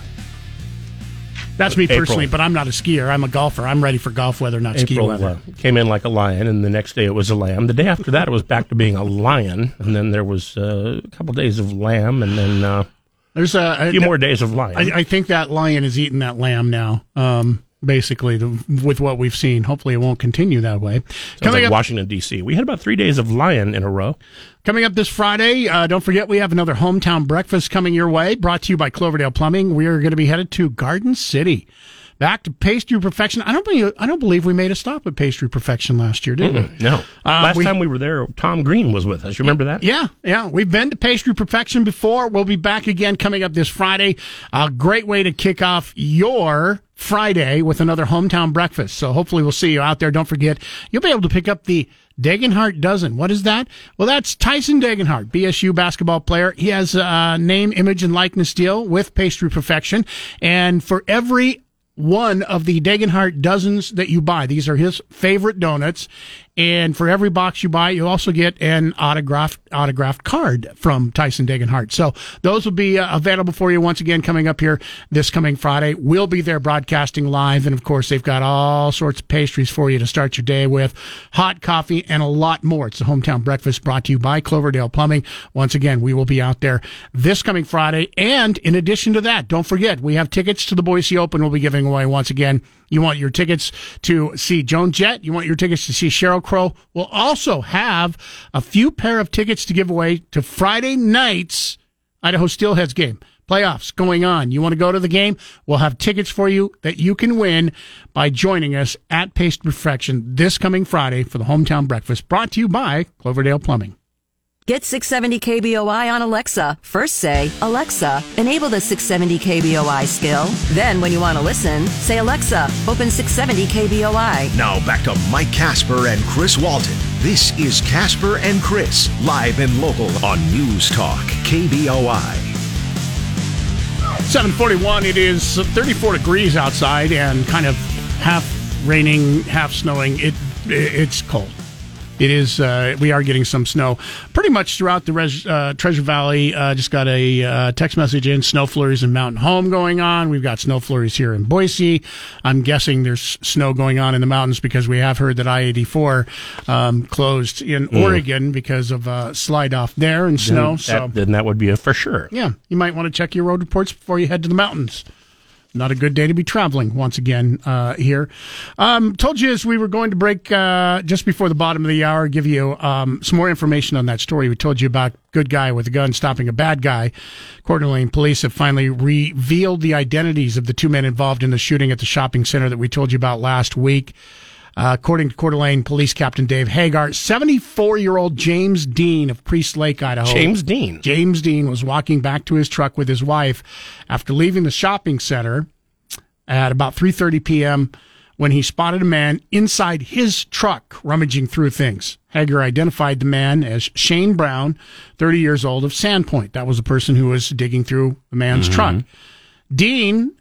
That's me personally, but I'm not a skier. I'm a golfer. I'm ready for golf weather, not April, ski weather. Uh, came in like a lion, and the next day it was a lamb. The day after that, it was back to being a lion, and then there was uh, a couple days of lamb, and then uh, there's a, a few more days of lion. I, I, think that lion is eating that lamb now. Um, basically, the, with what we've seen. Hopefully, it won't continue that way. Sounds Coming like up, Washington D.C. We had about three days of lion in a row. Coming up this Friday, uh, don't forget we have another hometown breakfast coming your way. Brought to you by Cloverdale Plumbing. We are going to be headed to Garden City. Back to pastry perfection. I don't believe I don't believe we made a stop at pastry perfection last year, did mm we? No. Uh, last we, time we were there, Tom Green was with us. You remember that? Yeah, yeah. We've been to pastry perfection before. We'll be back again coming up this Friday. A great way to kick off your Friday with another hometown breakfast. So hopefully we'll see you out there. Don't forget, you'll be able to pick up the Degenhart dozen. What is that? Well, that's Tyson Degenhart, BSU basketball player. He has a name, image, and likeness deal with Pastry Perfection. And for every one of the Degenhart dozens that you buy. These are his favorite donuts. And for every box you buy, you also get an autographed autographed card from Tyson Degenhart. So those will be uh, available for you once again coming up here this coming Friday. We'll be there broadcasting live, and of course they've got all sorts of pastries for you to start your day with, hot coffee, and a lot more. It's the hometown breakfast brought to you by Cloverdale Plumbing. Once again, we will be out there this coming Friday, and in addition to that, don't forget we have tickets to the Boise Open. We'll be giving away once again you want your tickets to see Joan Jett. You want your tickets to see Sheryl Crow. We'll also have a few pair of tickets to give away to Friday night's Idaho Steelheads game. Playoffs going on. You want to go to the game? We'll have tickets for you that you can win by joining us at Pastry Perfection this coming Friday for the hometown breakfast brought to you by Cloverdale Plumbing. Get 670 KBOI on Alexa. First say, Alexa, enable the 670 KBOI skill. Then, when you want to listen, say, Alexa, open 670 KBOI. Now back to Mike Kasper and Chris Walton. This is Kasper and Chris, live and local on News Talk, KBOI. 741, it is 34 degrees outside and kind of half raining, half snowing. It It's cold. It is. Uh, we are getting some snow pretty much throughout the res, uh, Treasure Valley. Uh, just got a uh, text message in: snow flurries in Mountain Home going on. We've got snow flurries here in Boise. I'm guessing there's snow going on in the mountains because we have heard that I-84 um, closed in Mm. Oregon because of uh, slide off there and snow. Then so then that would be a for sure. yeah, you might want to check your road reports before you head to the mountains. Not a good day to be traveling once again uh, here. Um, told you as we were going to break uh, just before the bottom of the hour, give you um, some more information on that story. We told you about good guy with a gun stopping a bad guy. Coeur d'Alene police have finally revealed the identities of the two men involved in the shooting at the shopping center that we told you about last week. Uh, according to Coeur d'Alene Police Captain Dave Hagar, 74 year old James Dean of Priest Lake, Idaho. James Dean. James Dean was walking back to his truck with his wife after leaving the shopping center at about 3:30 p.m. when he spotted a man inside his truck rummaging through things. Hager identified the man as Shane Brown, 30 years old of Sandpoint. That was the person who was digging through the man's Mhm. truck. Dean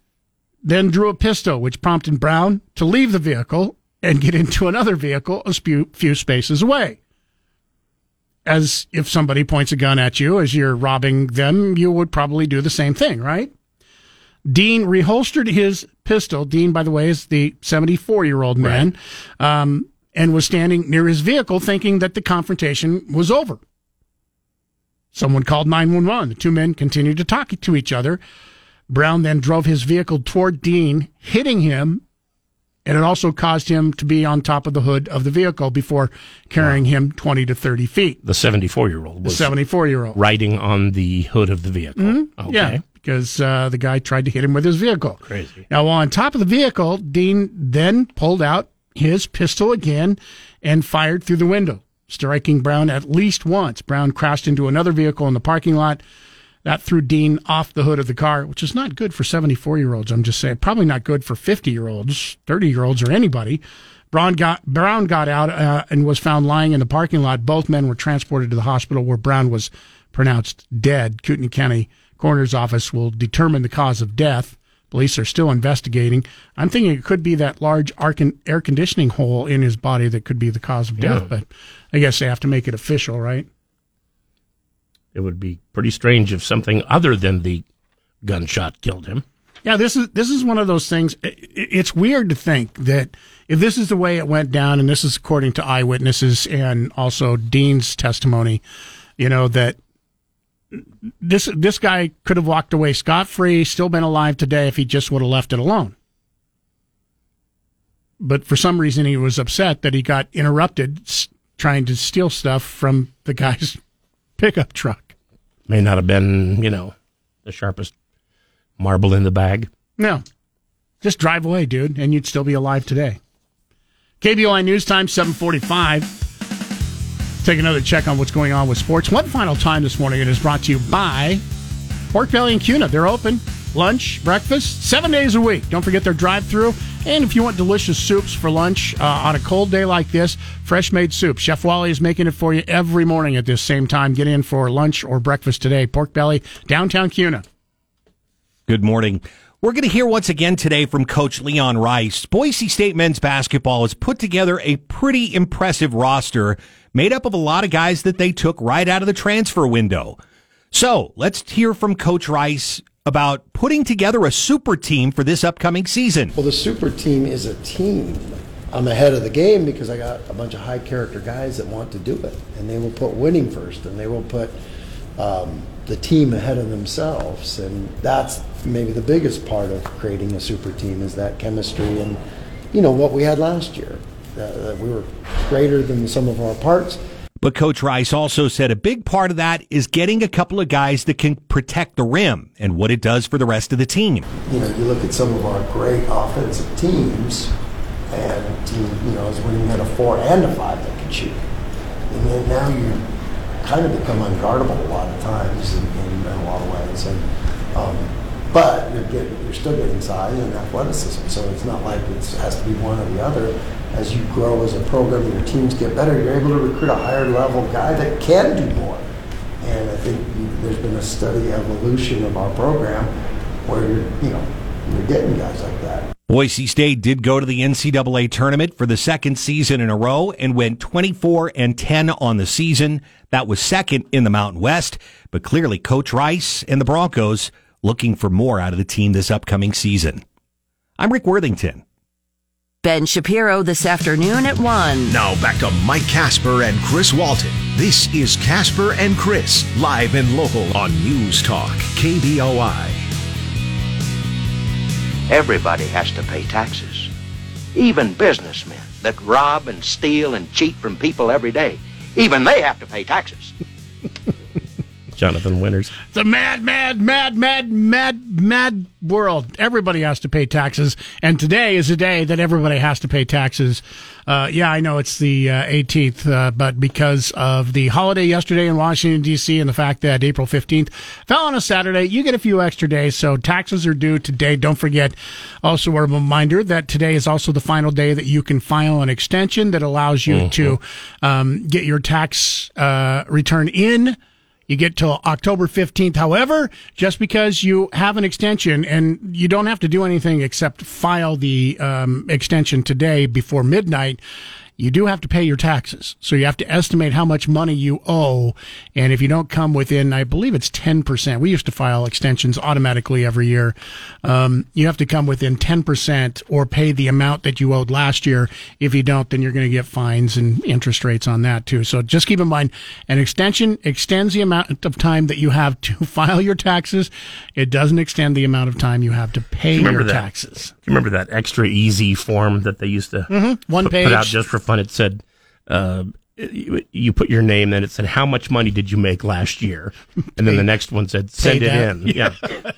then drew a pistol, which prompted Brown to leave the vehicle and get into another vehicle a few, few spaces away. As if somebody points a gun at you as you're robbing them, you would probably do the same thing, right? Dean reholstered his pistol. Dean, by the way, is the 74 year old man, um, and was standing near his vehicle thinking that the confrontation was over. Someone called 911. The two men continued to talk to each other. Brown then drove his vehicle toward Dean, hitting him, and it also caused him to be on top of the hood of the vehicle before carrying him 20 to 30 feet. The 74 year old The was 74 year old. riding on the hood of the vehicle. Mhm. Okay. Yeah, because uh, the guy tried to hit him with his vehicle. Crazy. Now, while on top of the vehicle, Dean then pulled out his pistol again and fired through the window, striking Brown at least once. Brown crashed into another vehicle in the parking lot. That threw Dean off the hood of the car, which is not good for 74 year olds. I'm just saying, probably not good for 50 year olds, 30 year olds, or anybody. Brown got, Brown got out uh, and was found lying in the parking lot. Both men were transported to the hospital where Brown was pronounced dead. Kootenai County Coroner's Office will determine the cause of death. Police are still investigating. I'm thinking it could be that large air conditioning hole in his body that could be the cause of death, Yeah. but I guess they have to make it official, right? It would be pretty strange if something other than the gunshot killed him. Yeah, this is this is one of those things. It's weird to think that if this is the way it went down, and this is according to eyewitnesses and also Dean's testimony, you know that this this guy could have walked away scot free, still been alive today if he just would have left it alone. But for some reason, he was upset that he got interrupted trying to steal stuff from the guy's pickup truck. May not have been, you know, the sharpest marble in the bag. No. Just drive away, dude, and you'd still be alive today. KBOI News Time, 745. Take another check on what's going on with sports. One final time this morning. It is brought to you by Pork Belly and Kuna. They're open. Lunch, breakfast, seven days a week. Don't forget their drive through. And if you want delicious soups for lunch uh, on a cold day like this, fresh made soup. Chef Wally is making it for you every morning at this same time. Get in for lunch or breakfast today. Pork Belly, downtown Kuna. Good morning. We're going to hear once again today from Coach Leon Rice. Boise State men's basketball has put together a pretty impressive roster made up of a lot of guys that they took right out of the transfer window. So let's hear from Coach Rice about putting together a super team for this upcoming season. Well, the super team is a team. I'm ahead of the game because I got a bunch of high character guys that want to do it, and they will put winning first, and they will put um, the team ahead of themselves, and that's maybe the biggest part of creating a super team is that chemistry and you know what we had last year. Uh, that we were greater than some of our parts. But Coach Rice also said a big part of that is getting a couple of guys that can protect the rim and what it does for the rest of the team. you know, you look at some of our great offensive teams, and team, you know, is when you had a four and a five that could shoot. And then now you kind of become unguardable a lot of times in, in, in a lot of ways. And um, but you're getting, you're still getting size and athleticism, so it's not like it has to be one or the other. As you grow as a program and your teams get better, you're able to recruit a higher level guy that can do more. And I think there's been a steady evolution of our program where you're, you know, you're getting guys like that. Boise State did go to the NCAA tournament for the second season in a row and went 24 and 10 on the season. That was second in the Mountain West, but clearly Coach Rice and the Broncos looking for more out of the team this upcoming season. I'm Rick Worthington. Ben Shapiro this afternoon at 1. Now back to Mike Kasper and Chris Walton. This is Kasper and Chris, live and local on News Talk, KBOI. Everybody has to pay taxes. Even businessmen that rob and steal and cheat from people every day. Even they have to pay taxes. Jonathan Winters. It's a mad, mad, mad, mad, mad, mad world. Everybody has to pay taxes, and today is a day that everybody has to pay taxes. Uh, yeah, I know it's the uh, 18th, uh, but because of the holiday yesterday in Washington D.C. and the fact that April 15th fell on a Saturday, you get a few extra days. So taxes are due today. Don't forget. Also, a reminder that today is also the final day that you can file an extension that allows you Mm-hmm. to um, get your tax uh, return in. You get till October 15th. However, just because you have an extension and you don't have to do anything except file the um, extension today before midnight, you do have to pay your taxes. So you have to estimate how much money you owe. And if you don't come within, I believe it's 10%. We used to file extensions automatically every year. Um, you have to come within 10% or pay the amount that you owed last year. If you don't, then you're going to get fines and interest rates on that too. So just keep in mind an extension extends the amount of time that you have to file your taxes. It doesn't extend the amount of time you have to pay remember your that? taxes. Remember that extra easy form that they used to Mhm. One put, page. put out just for fun? It said, uh, you, put your name, then it said, how much money did you make last year? And then the next one said, send Pay it that. in. Yeah.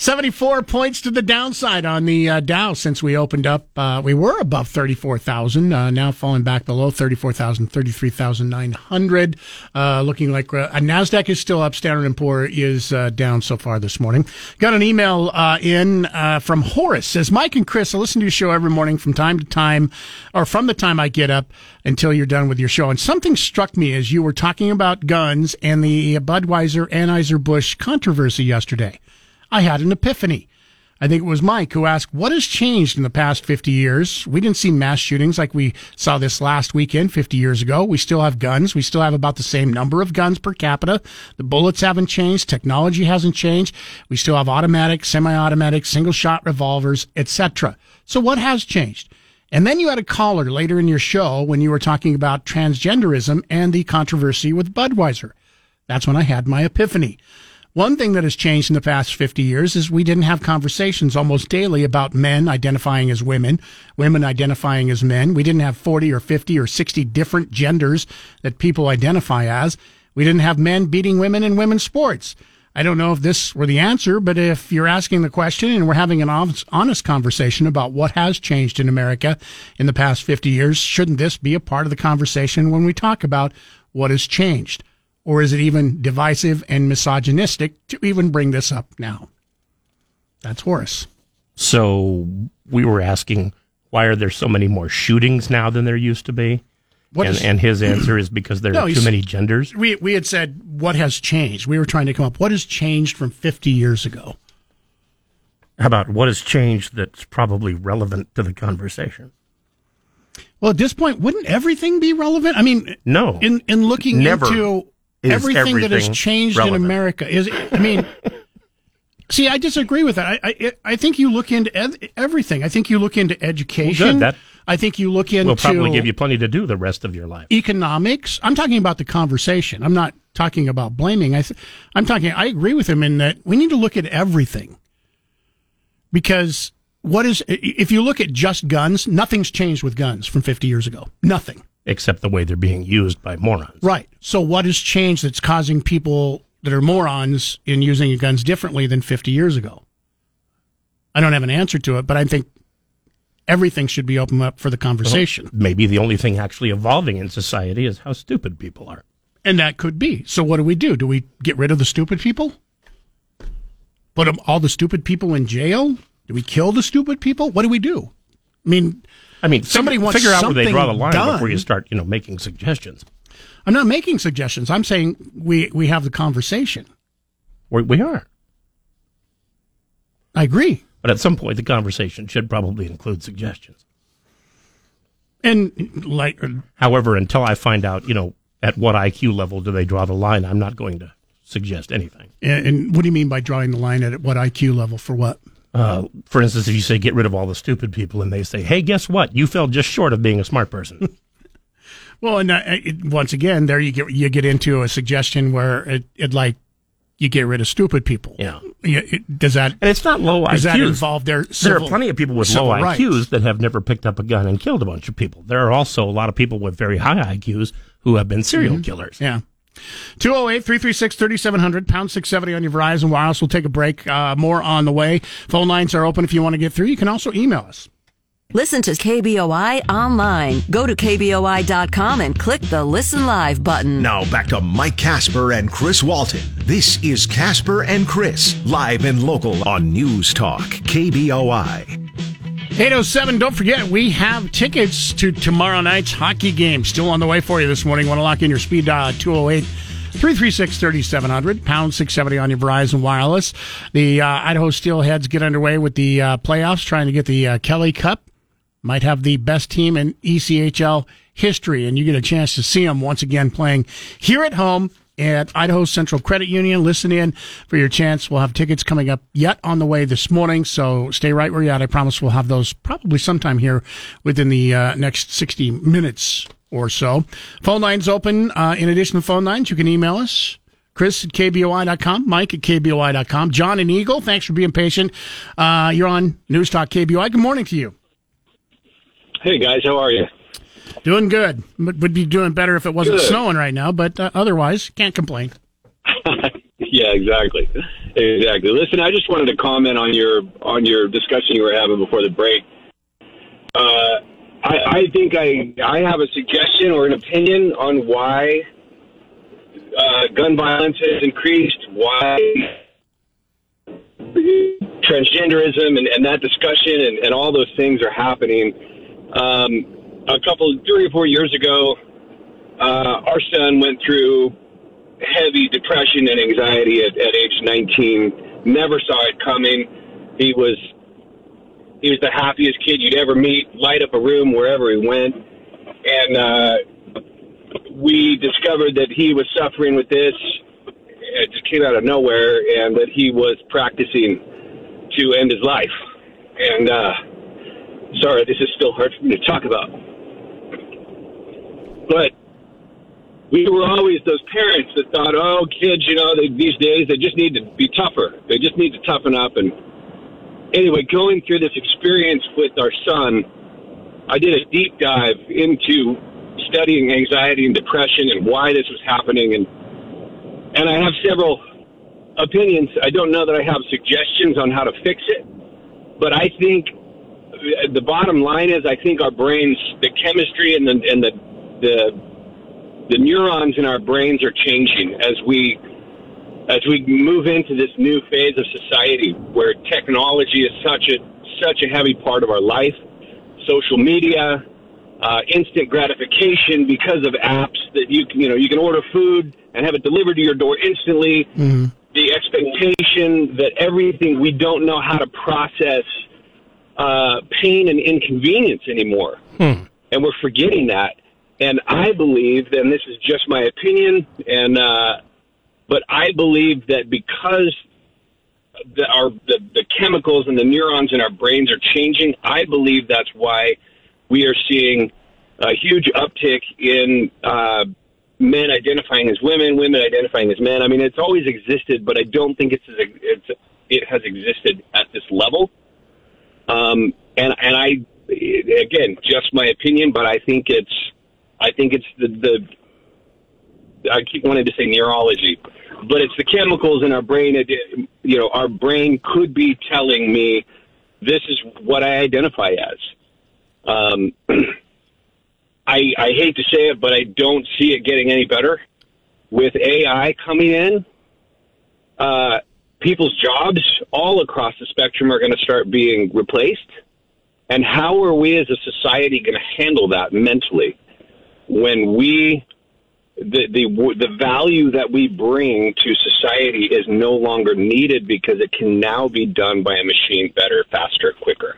74 points to the downside on the uh, Dow since we opened up. Uh, we were above 34,000, uh, now falling back below 34,000, 33,900. Uh, looking like uh, NASDAQ is still up. Standard & Poor is uh, down so far this morning. Got an email in from Horace. Says, Mike and Chris, I listen to your show every morning from time to time, or from the time I get up until you're done with your show. And something struck me as you were talking about guns and the Budweiser Anheuser-Busch controversy yesterday. I had an epiphany. I think it was Mike who asked, what has changed in the past 50 years? We didn't see mass shootings like we saw this last weekend 50 years ago. We still have guns. We still have about the same number of guns per capita. The bullets haven't changed. Technology hasn't changed. We still have automatic, semi-automatic, single shot revolvers, etc. So what has changed? And then you had a caller later in your show when you were talking about transgenderism and the controversy with Budweiser. That's when I had my epiphany. One thing that has changed in the past 50 years is we didn't have conversations almost daily about men identifying as women, women identifying as men. We didn't have 40 or 50 or 60 different genders that people identify as. We didn't have men beating women in women's sports. I don't know if this were the answer, but if you're asking the question and we're having an honest, conversation about what has changed in America in the past 50 years, shouldn't this be a part of the conversation when we talk about what has changed? Or is it even divisive and misogynistic to even bring this up now? That's Horace. So we were asking, why are there so many more shootings now than there used to be? And, is- and his answer is because there No, are too many genders. We, we had said, what has changed? We were trying to come up, what has changed from 50 years ago? How about what has changed that's probably relevant to the conversation? Well, at this point, wouldn't everything be relevant? I mean, No. In in looking Never into is everything, that has changed relevant. in America, is I mean, see, I disagree with that. I I, I think you look into ev- everything. I think you look into education. Well, good. That- I think you look into Will probably give you plenty to do the rest of your life. economics. I'm talking about the conversation. I'm not talking about blaming. I th- I'm talking. I agree with him in that we need to look at everything because what is if you look at just guns, nothing's changed with guns from 50 years ago. Nothing. Except the way they're being used by morons. Right. So what has changed that's causing people that are morons in using guns differently than 50 years ago? I don't have an answer to it, but I think everything should be open up for the conversation. Maybe the only thing actually evolving in society is how stupid people are. And that could be. So what do we do? Do we get rid of the stupid people? Put all the stupid people in jail? Do we kill the stupid people? What do we do? I mean, I mean, somebody figure, wants figure out where they draw the line done. before you start, you know, making suggestions. I'm not making suggestions. I'm saying we we have the conversation. We, we are. I agree. But at some point, the conversation should probably include suggestions. And like, uh, however, until I find out, you know, at what IQ level do they draw the line, I'm not going to suggest anything. And, and what do you mean by drawing the line at what IQ level for what? Uh, for instance, if you say get rid of all the stupid people, and they say, "Hey, guess what? You fell just short of being a smart person." well, and uh, it, once again, there you get you get into a suggestion where it, it like you get rid of stupid people. Yeah. It, does that and it's not low does IQs. that involve their civil, there are plenty of people with low rights. IQs that have never picked up a gun and killed a bunch of people. There are also a lot of people with very high IQs who have been serial mm-hmm. killers. Yeah. 208 336 3700, pound 670 on your Verizon Wireless. We'll take a break. Uh, more on the way. Phone lines are open if you want to get through. You can also email us. Listen to KBOI online. Go to KBOI.com and click the Listen Live button. Now back to Mike Kasper and Chris Walton. This is Kasper and Chris, live and local on News Talk, KBOI. 807, don't forget, we have tickets to tomorrow night's hockey game. Still on the way for you this morning. Want to lock in your speed dial at 208 336 3700, pound 670 on your Verizon Wireless. The uh, Idaho Steelheads get underway with the uh, playoffs, trying to get the uh, Kelly Cup. Might have the best team in ECHL history, and you get a chance to see them once again playing here at home at Idaho Central Credit Union. Listen in for your chance. We'll have tickets coming up yet on the way this morning, so stay right where you're at. I promise we'll have those probably sometime here within the uh, next 60 minutes or so. Phone lines open. Uh, in addition to phone lines, you can email us. Chris at KBOI.com, Mike at KBOI.com, John and Eagle, thanks for being patient. Uh, you're on News Talk KBOI. Good morning to you. Hey, guys, how are you? Doing good. Would be doing better if it wasn't good. snowing right now, but uh, otherwise, can't complain. yeah, exactly, exactly. Listen, I just wanted to comment on your on your discussion you were having before the break. Uh, I, I think I I have a suggestion or an opinion on why uh, gun violence has increased, why transgenderism and, and that discussion and, and all those things are happening. Um, a couple, three or four years ago, uh, our son went through heavy depression and anxiety at, at age 19. Never saw it coming. He was he was the happiest kid you'd ever meet. Light up a room wherever he went, and uh, we discovered that he was suffering with this. It just came out of nowhere, and that he was practicing to end his life. And uh, sorry, this is still hard for me to talk about. But we were always those parents that thought, oh, kids, you know, they, these days they just need to be tougher. They just need to toughen up. And anyway, going through this experience with our son, I did a deep dive into studying anxiety and depression and why this was happening. And and I have several opinions. I don't know that I have suggestions on how to fix it, but I think the bottom line is I think our brains, the chemistry and the and the the the neurons in our brains are changing as we as we move into this new phase of society where technology is such a such a heavy part of our life, social media, uh, instant gratification because of apps that you can you know you can order food and have it delivered to your door instantly. Mm-hmm. The expectation that everything we don't know how to process uh, pain and inconvenience anymore, hmm. and we're forgetting that. And I believe, and this is just my opinion, and uh, but I believe that because the, our the, the chemicals and the neurons in our brains are changing, I believe that's why we are seeing a huge uptick in uh, men identifying as women, women identifying as men. I mean, it's always existed, but I don't think it's, it's it has existed at this level. Um, and and I again, just my opinion, but I think it's I think it's the, the I keep wanting to say neurology, but it's the chemicals in our brain. You know, our brain could be telling me this is what I identify as. Um, I, I hate to say it, but I don't see it getting any better with AI coming in. Uh, people's jobs all across the spectrum are going to start being replaced. And how are we as a society going to handle that mentally? When we the the the value that we bring to society is no longer needed because it can now be done by a machine better, faster, quicker.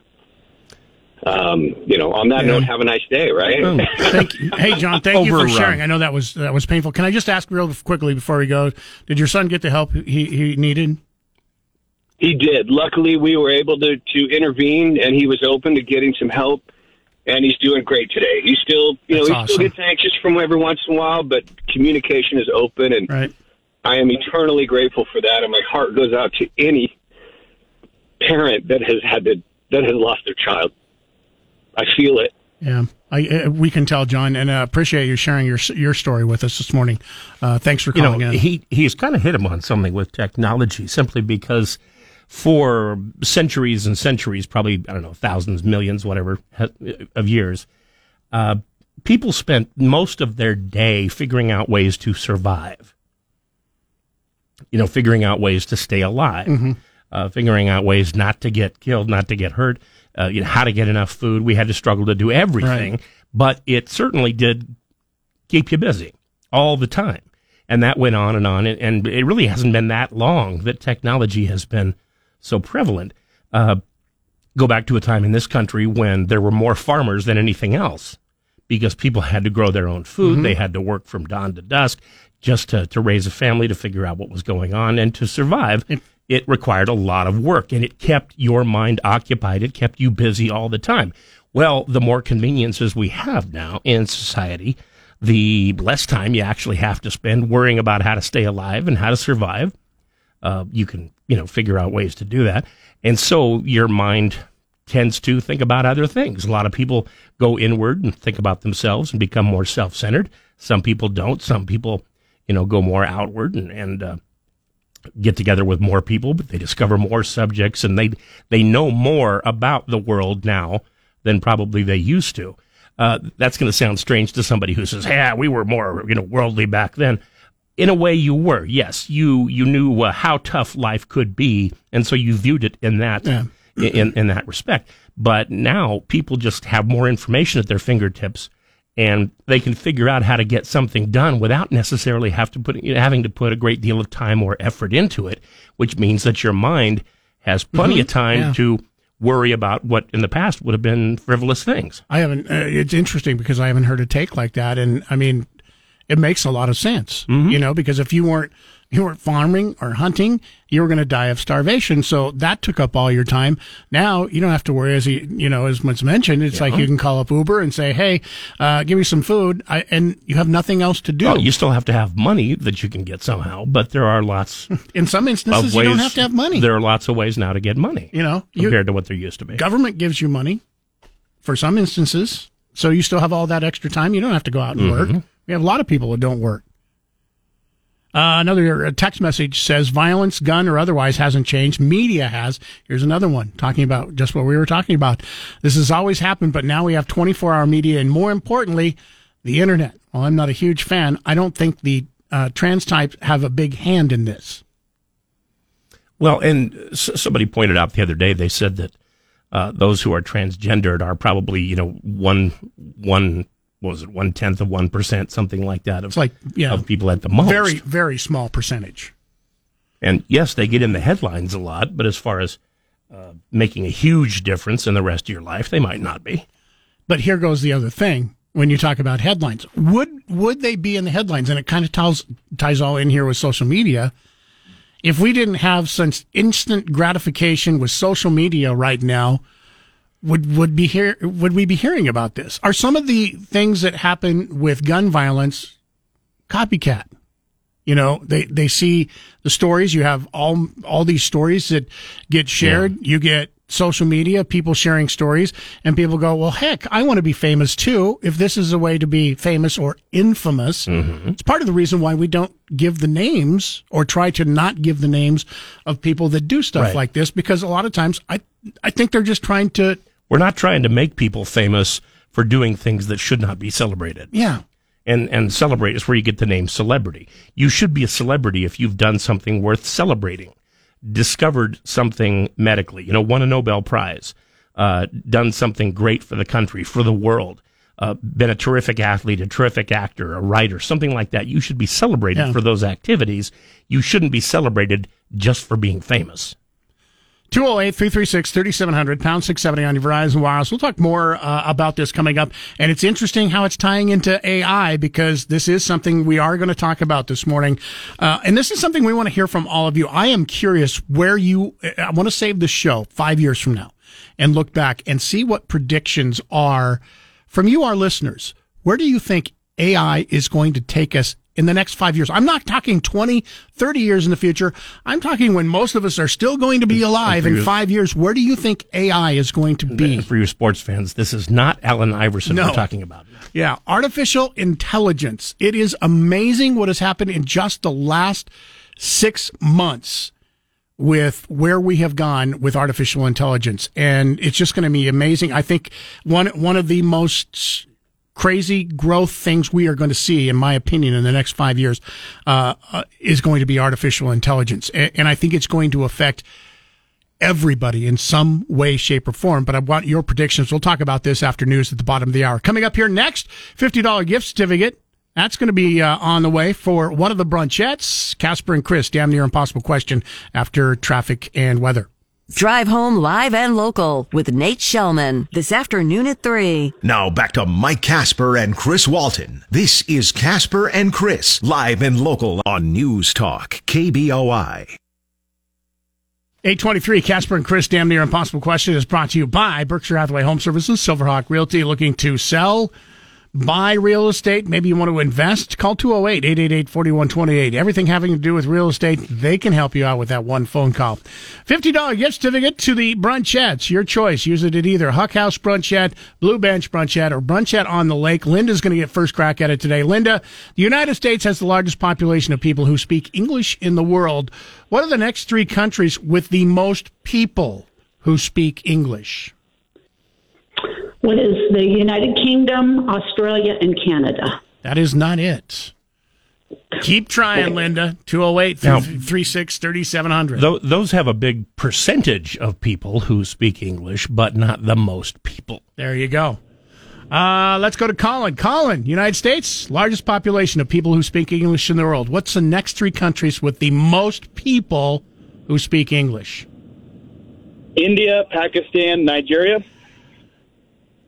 Um, you know, on that Yeah. note, have a nice day, right? Oh, thank you. Hey, John, thank you for sharing. I know that was that was painful. Can I just ask real quickly before we go? Did your son get the help he, he needed? He did. Luckily, we were able to, to intervene, and he was open to getting some help. And he's doing great today. He's still, you know, That's he awesome. still gets anxious from every once in a while, but communication is open, and right. I am eternally grateful for that. And my heart goes out to any parent that has had to that has lost their child. I feel it. Yeah, I, uh, we can tell, John, and I appreciate you sharing your your story with us this morning. Uh, thanks for you calling know, in. he he's kind of hit him on something with technology, simply because for centuries and centuries, probably I don't know, thousands, millions, whatever of years, uh, people spent most of their day figuring out ways to survive. You know, figuring out ways to stay alive, Mhm. uh, figuring out ways not to get killed, not to get hurt, uh, you know, how to get enough food. We had to struggle to do everything, but it certainly did keep you busy all the time. And that went on and on. And, and it really hasn't been that long that technology has been so prevalent. Uh, go back to a time in this country when there were more farmers than anything else because people had to grow their own food. Mhm. They had to work from dawn to dusk just to, to raise a family, to figure out what was going on, and to survive. It required a lot of work and it kept your mind occupied. It kept you busy all the time. Well, the more conveniences we have now in society, the less time you actually have to spend worrying about how to stay alive and how to survive. Uh, you can, you know, figure out ways to do that. And so your mind tends to think about other things. A lot of people go inward and think about themselves and become more self-centered. Some people don't. Some people, you know, go more outward and, and uh, get together with more people, but they discover more subjects and they they know more about the world now than probably they used to. Uh, that's going to sound strange to somebody who says, "Yeah, we were more you know worldly back then." In a way, you were. Yes, you you knew uh, how tough life could be, and so you viewed it in that in in that respect. But now people just have more information at their fingertips, and they can figure out how to get something done without necessarily have to put you know, having to put a great deal of time or effort into it. Which means that your mind has plenty Mhm. of time Yeah. to worry about what in the past would have been frivolous things. I haven't. Uh, it's interesting because I haven't heard a take like that, and I mean, it makes a lot of sense. Mm-hmm. You know, because if you weren't you weren't farming or hunting, you were going to die of starvation. So that took up all your time. Now you don't have to worry, as he, you know, as was mentioned. It's like you can call up Uber and say, "Hey, uh, give me some food," I, and you have nothing else to do. Well, you still have to have money that you can get somehow, but there are lots. In some instances, of you ways, don't have to have money. There are lots of ways now to get money. You know, you- compared to what there used to be. Government gives you money for some instances, so you still have all that extra time. You don't have to go out and work. We have a lot of people that don't work. Uh, another uh, text message says violence, gun or otherwise, hasn't changed. Media has. Here's another one talking about just what we were talking about. This has always happened, but now we have 24 hour media and more importantly, the internet. Well, I'm not a huge fan, I don't think the uh, trans types have a big hand in this. Well, and somebody pointed out the other day. They said that uh, those who are transgendered are probably you know one one was it one tenth of one percent something like that of It's like, yeah, of people at the most. Very, very small percentage. And yes, they get in the headlines a lot, but as far as uh, making a huge difference in the rest of your life, they might not be. But here goes the other thing. When you talk about headlines, would would they be in the headlines? And it kind of ties ties all in here with social media. If we didn't have such instant gratification with social media right now, would would be here would we be hearing about this? Are some of the things that happen with gun violence copycat? You know, they they see the stories. You have all all these stories that get shared. You get social media, people sharing stories, and people go, "Well, heck, I want to be famous too." If this is a way to be famous or infamous, mm-hmm. it's part of the reason why we don't give the names or try to not give the names of people that do stuff Right. like this because a lot of times I I think they're just trying to We're not trying to make people famous for doing things that should not be celebrated. yeah And and celebrate is where you get the name celebrity. You should be a celebrity if you've done something worth celebrating. Discovered something medically, you know, won a Nobel Prize, uh, done something great for the country, for the world. uh, been a terrific athlete, a terrific actor, a writer, something like that. You should be celebrated Yeah. for those activities. You shouldn't be celebrated just for being famous. 208 336 3700, pound 670 on your Verizon Wireless. We'll talk more uh, about this coming up. And it's interesting how it's tying into AI because this is something we are going to talk about this morning. Uh, and this is something we want to hear from all of you. I am curious where you, I want to save this show five years from now and look back and see what predictions are from you, our listeners. Where do you think AI is going to take us in the next five years? I'm not talking 20, 30 years in the future. I'm talking when most of us are still going to be alive in five years. Where do you think AI is going to be? For you sports fans, this is not Allen Iverson No. we're talking about. Yeah, artificial intelligence. It is amazing what has happened in just the last six months with where we have gone with artificial intelligence, and it's just going to be amazing. I think one one of the most crazy growth things we are going to see, in my opinion, in the next five years, uh, uh, is going to be artificial intelligence, and, I think it's going to affect everybody in some way, shape, or form. But I want your predictions. We'll talk about this after news at the bottom of the hour. Coming up here next, $50 gift certificate. That's going to be uh, on the way for one of the brunchettes. Kasper and Chris, damn near impossible question after traffic and weather. Drive home live and local with Nate Shelman this afternoon at 3. Now back to Mike Kasper and Chris Walton. This is Kasper and Chris, live and local on News Talk, KBOI. 823 Kasper and Chris, damn near impossible question is brought to you by Berkshire Hathaway Home Services, Silverhawk Realty, looking to sell, buy real estate. Maybe you want to invest. Call 208 888 4128. Everything having to do with real estate, they can help you out with that one phone call. $50 gift certificate to the Brunchettes. Your choice. Use it at either Huck House Brunchette, Blue Bench Brunchette, or Brunchette on the Lake. Linda's going to get first crack at it today. Linda, the United States has the largest population of people who speak English in the world. What are the next three countries with the most people who speak English? What is the United Kingdom, Australia, and Canada? That is not it. Keep trying, Linda. 208 Now- 336 3700. Those have a big percentage of people who speak English, but not the most people. There you go. Uh, let's go to Colin. Colin, United States, largest population of people who speak English in the world. What's the next three countries with the most people who speak English? India, Pakistan, Nigeria.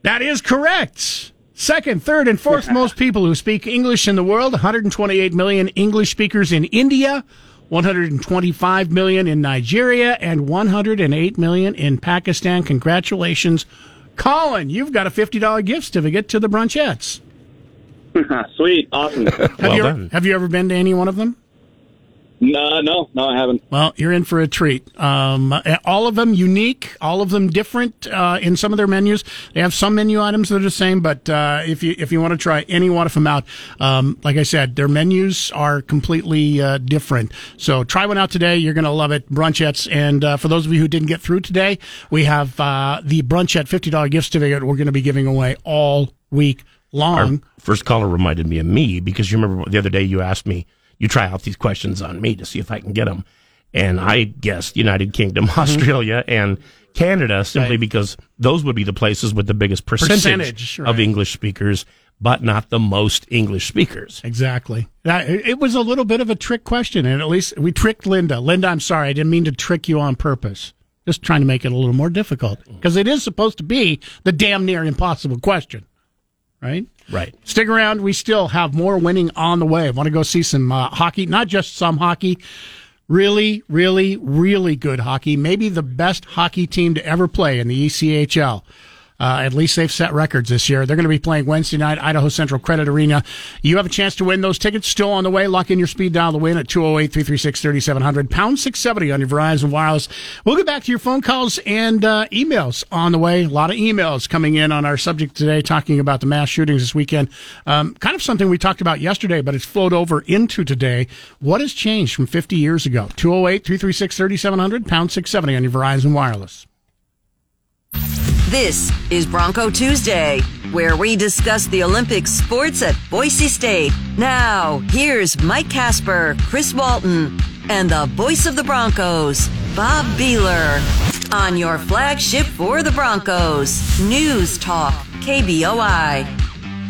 That is correct. Second, third, and fourth most people who speak English in the world 128 million English speakers in India, 125 million in Nigeria, and 108 million in Pakistan. Congratulations. Colin, you've got a $50 gift certificate to the Brunchettes. Sweet, awesome. Have, you ever, have you ever been to any one of them? No, no, no, I haven't. Well, you're in for a treat. Um, all of them unique, all of them different uh, in some of their menus. They have some menu items that are the same, but uh, if you if you want to try any one of them out, um, like I said, their menus are completely uh, different. So try one out today. You're going to love it. Brunchettes, and uh, for those of you who didn't get through today, we have uh, the Brunchette fifty dollar gift certificate. We're going to be giving away all week long. Our first caller reminded me of me because you remember the other day you asked me, you try out these questions on me to see if I can get them. And I guessed United Kingdom, mm-hmm. Australia, and Canada simply Right. because those would be the places with the biggest percentage, Percentage, of. English speakers, but not the most English speakers. Exactly. That, it was a little bit of a trick question, and at least we tricked Linda. Linda, I'm sorry, I didn't mean to trick you on purpose. Just trying to make it a little more difficult because it is supposed to be the damn near impossible question, right? Right. Stick around. We still have more winning on the way. I want to go see some uh, hockey, not just some hockey. Really, really, really good hockey. Maybe the best hockey team to ever play in the ECHL. Uh, at least they've set records this year. They're going to be playing Wednesday night, Idaho Central Credit Arena. You have a chance to win those tickets. Still on the way. Lock in your speed dial to win at 208 336 3700, pound 670 on your Verizon Wireless. We'll get back to your phone calls and uh, emails on the way. A lot of emails coming in on our subject today, talking about the mass shootings this weekend. Um, kind of something we talked about yesterday, but it's flowed over into today. What has changed from 50 years ago? 208 336 3700, pound 670 on your Verizon Wireless. This is Bronco Tuesday, where we discuss the Olympic sports at Boise State. Now, here's Mike Kasper, Chris Walton, and the voice of the Broncos, Bob Behler, on your flagship for the Broncos, News Talk, KBOI.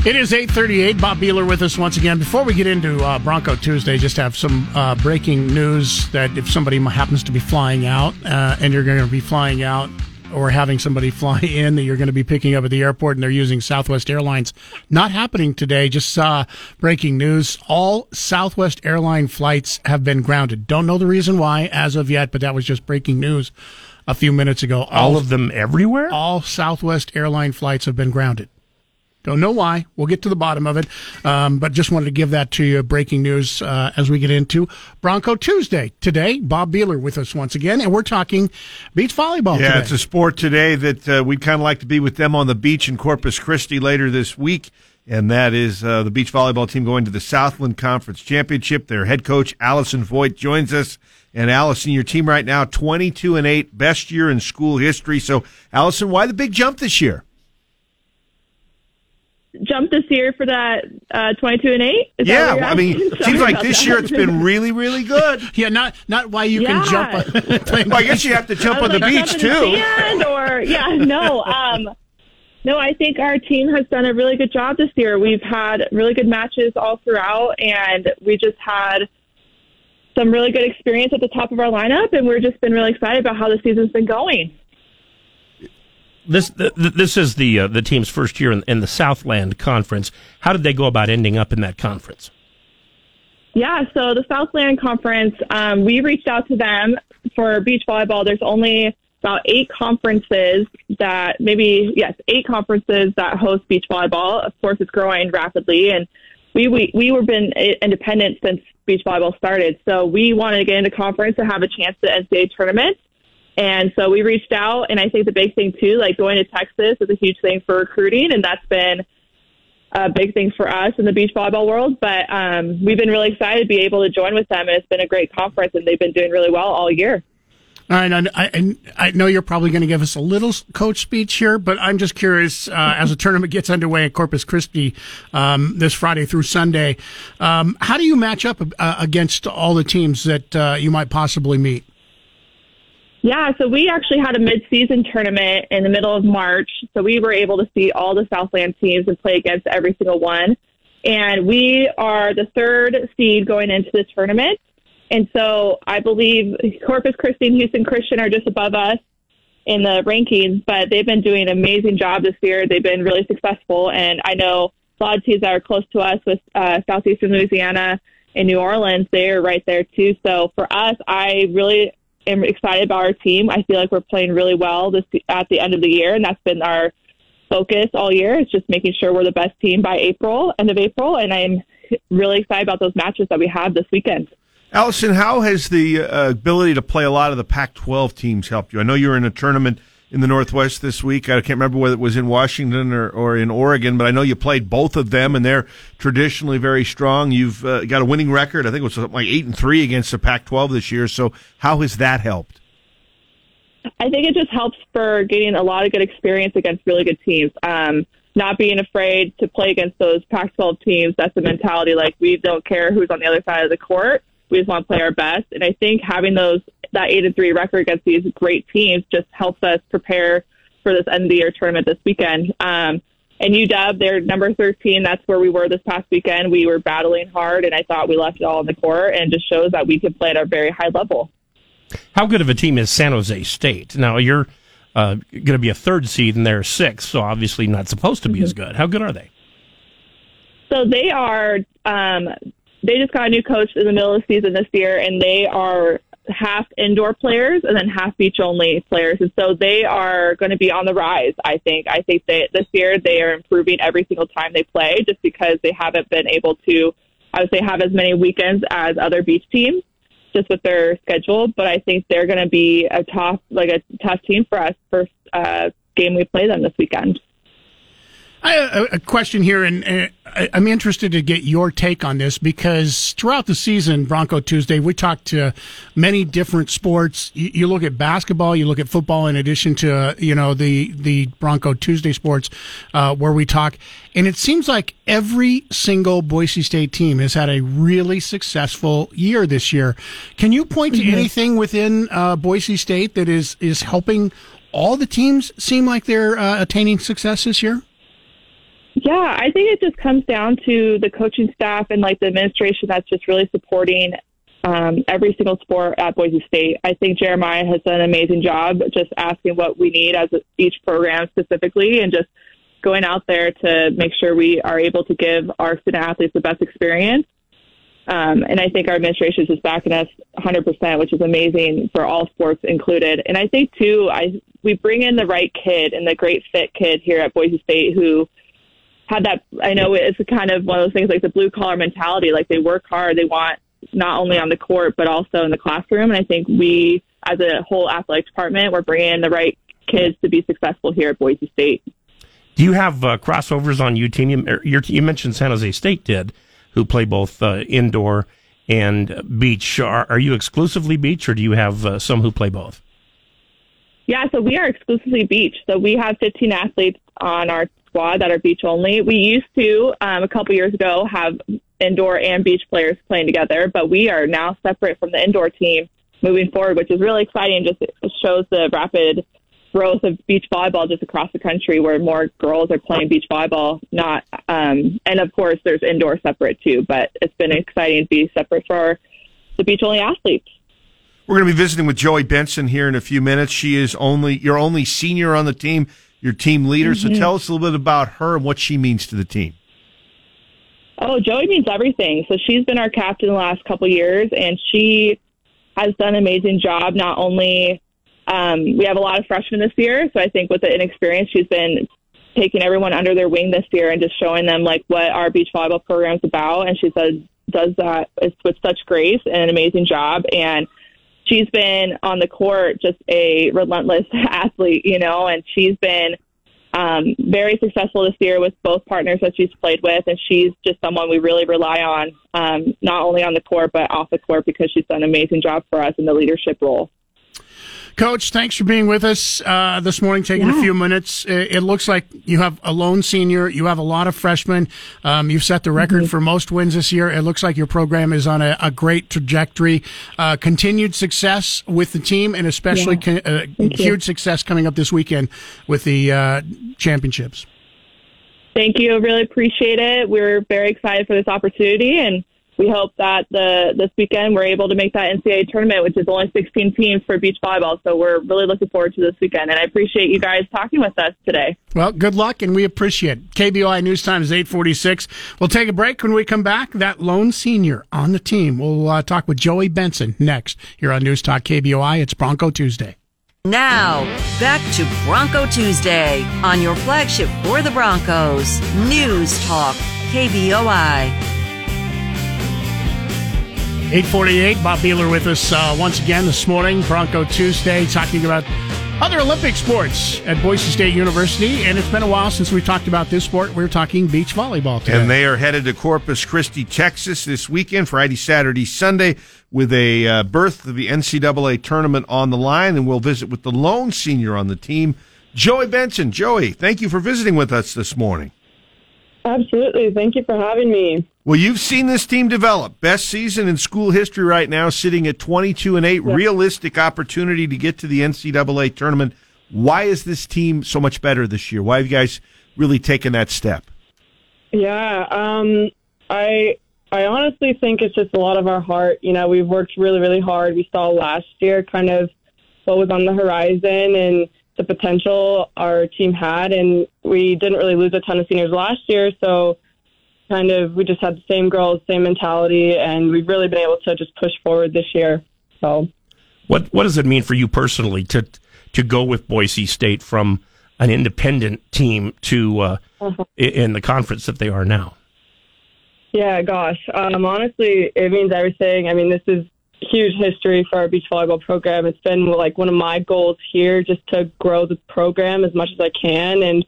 It is 838. Bob Behler with us once again. Before we get into uh, Bronco Tuesday, just have some uh, breaking news that if somebody happens to be flying out uh, and you're going to be flying out or having somebody fly in that you're going to be picking up at the airport and they're using Southwest Airlines, not happening today. Just saw breaking news. All Southwest airline flights have been grounded. Don't know the reason why as of yet, but that was just breaking news a few minutes ago. All, all of them everywhere? All Southwest airline flights have been grounded. Don't know why. We'll get to the bottom of it. Um, but just wanted to give that to you. Breaking news uh, as we get into Bronco Tuesday. Today, Bob Behler with us once again, and we're talking beach volleyball. Yeah, today. it's a sport today that uh, we'd kind of like to be with them on the beach in Corpus Christi later this week. And that is uh, the beach volleyball team going to the Southland Conference Championship. Their head coach, Allison Voigt, joins us. And Allison, your team right now, 22 and 8, best year in school history. So, Allison, why the big jump this year? Jump this year for that uh, 22 and 8? Is yeah, I mean, it seems like this that. year it's been really, really good. yeah, not not why you yeah. can jump. On, well, I guess you have to jump on like, the beach too. The or yeah, no, um, no. I think our team has done a really good job this year. We've had really good matches all throughout, and we just had some really good experience at the top of our lineup, and we've just been really excited about how the season's been going this this is the uh, the team's first year in, in, the Southland Conference. How did they go about ending up in that conference? Yeah, so the Southland Conference, um, we reached out to them for beach volleyball. There's only about eight conferences that maybe yes, eight conferences that host beach volleyball. Of course, it's growing rapidly, and we we we were been independent since beach volleyball started. So we wanted to get into conference to have a chance to NCAA tournament. And so we reached out, and I think the big thing too, like going to Texas is a huge thing for recruiting, and that's been a big thing for us in the beach volleyball world. But um, we've been really excited to be able to join with them, and it's been a great conference, and they've been doing really well all year. All right, I, I, I know you're probably going to give us a little coach speech here, but I'm just curious uh, as the tournament gets underway at Corpus Christi um, this Friday through Sunday, um, how do you match up uh, against all the teams that uh, you might possibly meet? Yeah, so we actually had a mid-season tournament in the middle of March, so we were able to see all the Southland teams and play against every single one. And we are the third seed going into the tournament. And so I believe Corpus Christi and Houston Christian are just above us in the rankings, but they've been doing an amazing job this year. They've been really successful. And I know a lot of teams that are close to us with uh, Southeastern Louisiana and New Orleans, they are right there too. So for us, I really am excited about our team. I feel like we're playing really well this at the end of the year, and that's been our focus all year. It's just making sure we're the best team by April, end of April, and I'm really excited about those matches that we have this weekend. Allison, how has the uh, ability to play a lot of the Pac-12 teams helped you? I know you're in a tournament in the Northwest this week. I can't remember whether it was in Washington or, or in Oregon, but I know you played both of them, and they're traditionally very strong. You've uh, got a winning record. I think it was like eight and three against the Pac-12 this year. So how has that helped? I think it just helps for getting a lot of good experience against really good teams. Um, not being afraid to play against those Pac-12 teams. That's the mentality. Like we don't care who's on the other side of the court. We just want to play our best. And I think having those that eight and three record against these great teams just helps us prepare for this end of the year tournament this weekend. Um, and UW, they're number 13. That's where we were this past weekend. We were battling hard, and I thought we left it all in the court, and just shows that we can play at a very high level. How good of a team is San Jose State? Now, you're uh, going to be a third seed, and they're sixth, so obviously not supposed to be mm-hmm. as good. How good are they? So they are. Um, they just got a new coach in the middle of the season this year, and they are half indoor players and then half beach only players. And so they are going to be on the rise, I think. I think that this year they are improving every single time they play just because they haven't been able to, I would say, have as many weekends as other beach teams just with their schedule. But I think they're going to be a tough, like a tough team for us first uh, game we play them this weekend. I have a question here, and I'm interested to get your take on this because throughout the season, Bronco Tuesday, we talked to many different sports. You look at basketball, you look at football, in addition to you know the the Bronco Tuesday sports, uh, where we talk, and it seems like every single Boise State team has had a really successful year this year. Can you point to mm-hmm. anything within uh, Boise State that is is helping all the teams seem like they're uh, attaining success this year? Yeah, I think it just comes down to the coaching staff and like the administration that's just really supporting um, every single sport at Boise State. I think Jeramiah has done an amazing job just asking what we need as each program specifically and just going out there to make sure we are able to give our student athletes the best experience. Um, and I think our administration is just backing us 100%, which is amazing for all sports included. And I think too, I we bring in the right kid and the great fit kid here at Boise State who had that. I know it's kind of one of those things like the blue collar mentality. Like they work hard, they want not only on the court but also in the classroom. And I think we, as a whole athletic department, we're bringing in the right kids to be successful here at Boise State. Do you have uh, crossovers on your team? You, you mentioned San Jose State did, who play both uh, indoor and beach. Are, are, you exclusively beach, or do you have uh, some who play both? Yeah, so we are exclusively beach. So we have 15 athletes on our squad that are beach only. We used to, um, a couple years ago, have indoor and beach players playing together, but we are now separate from the indoor team moving forward, which is really exciting. Just shows the rapid growth of beach volleyball just across the country, where more girls are playing beach volleyball. Not, um, and of course, there's indoor separate too. But it's been exciting to be separate for the beach only athletes. We're going to be visiting with Joey Benson here in a few minutes. She is only your only senior on the team, your team leader. Mm-hmm. So tell us a little bit about her and what she means to the team. Oh, Joey means everything. So she's been our captain the last couple years, and she has done an amazing job. Not only um, we have a lot of freshmen this year, so I think with the inexperience, she's been taking everyone under their wing this year and just showing them like what our beach volleyball program is about. And she says does that with such grace and an amazing job. And she's been on the court just a relentless athlete, you know, and she's been um, very successful this year with both partners that she's played with, and she's just someone we really rely on, um, not only on the court but off the court because she's done an amazing job for us in the leadership role. Coach, thanks for being with us uh, this morning, taking yeah. a few minutes. It, it, looks like you have a lone senior. You have a lot of freshmen. Um, you've set the record mm-hmm. for most wins this year. It looks like your program is on a, a great trajectory. Uh, continued success with the team, and especially yeah. con- uh, huge success coming up this weekend with the uh, championships. Thank you. Really appreciate it. We're very excited for this opportunity and we hope that the this weekend we're able to make that NCAA tournament, which is only 16 teams for beach volleyball. So we're really looking forward to this weekend, and I appreciate you guys talking with us today. Well, good luck, and we appreciate it. KBOI News Time is 8:46. We'll take a break when we come back. That lone senior on the team. We'll uh, talk with Joey Benson next here on News Talk KBOI. It's Bronco Tuesday. Now, back to Bronco Tuesday on your flagship for the Broncos, News Talk, KBOI. 848, Bob Behler with us uh, once again this morning, Bronco Tuesday, talking about other Olympic sports at Boise State University. And it's been a while since we talked about this sport. We are talking beach volleyball today. And they are headed to Corpus Christi, Texas this weekend, Friday, Saturday, Sunday, with a uh, berth of the NCAA tournament on the line. And we'll visit with the lone senior on the team, Joey Benson. Joey, thank you for visiting with us this morning. Absolutely. Thank you for having me. Well, you've seen this team develop. Best season in school history right now, sitting at 22 and 8. Realistic opportunity to get to the NCAA tournament. Why is this team so much better this year? Why have you guys really taken that step? Yeah, um, I I honestly think it's just a lot of our heart. You know, we've worked really, really hard. We saw last year kind of what was on the horizon and the potential our team had, and we didn't really lose a ton of seniors last year. So, kind of, we just had the same girls, same mentality, and we've really been able to just push forward this year. So, what what does it mean for you personally to to go with Boise State from an independent team to uh, uh-huh. in the conference that they are now? Yeah, gosh, um, honestly, it means everything. I mean, this is huge history for our beach volleyball program. It's been like one of my goals here just to grow the program as much as I can. And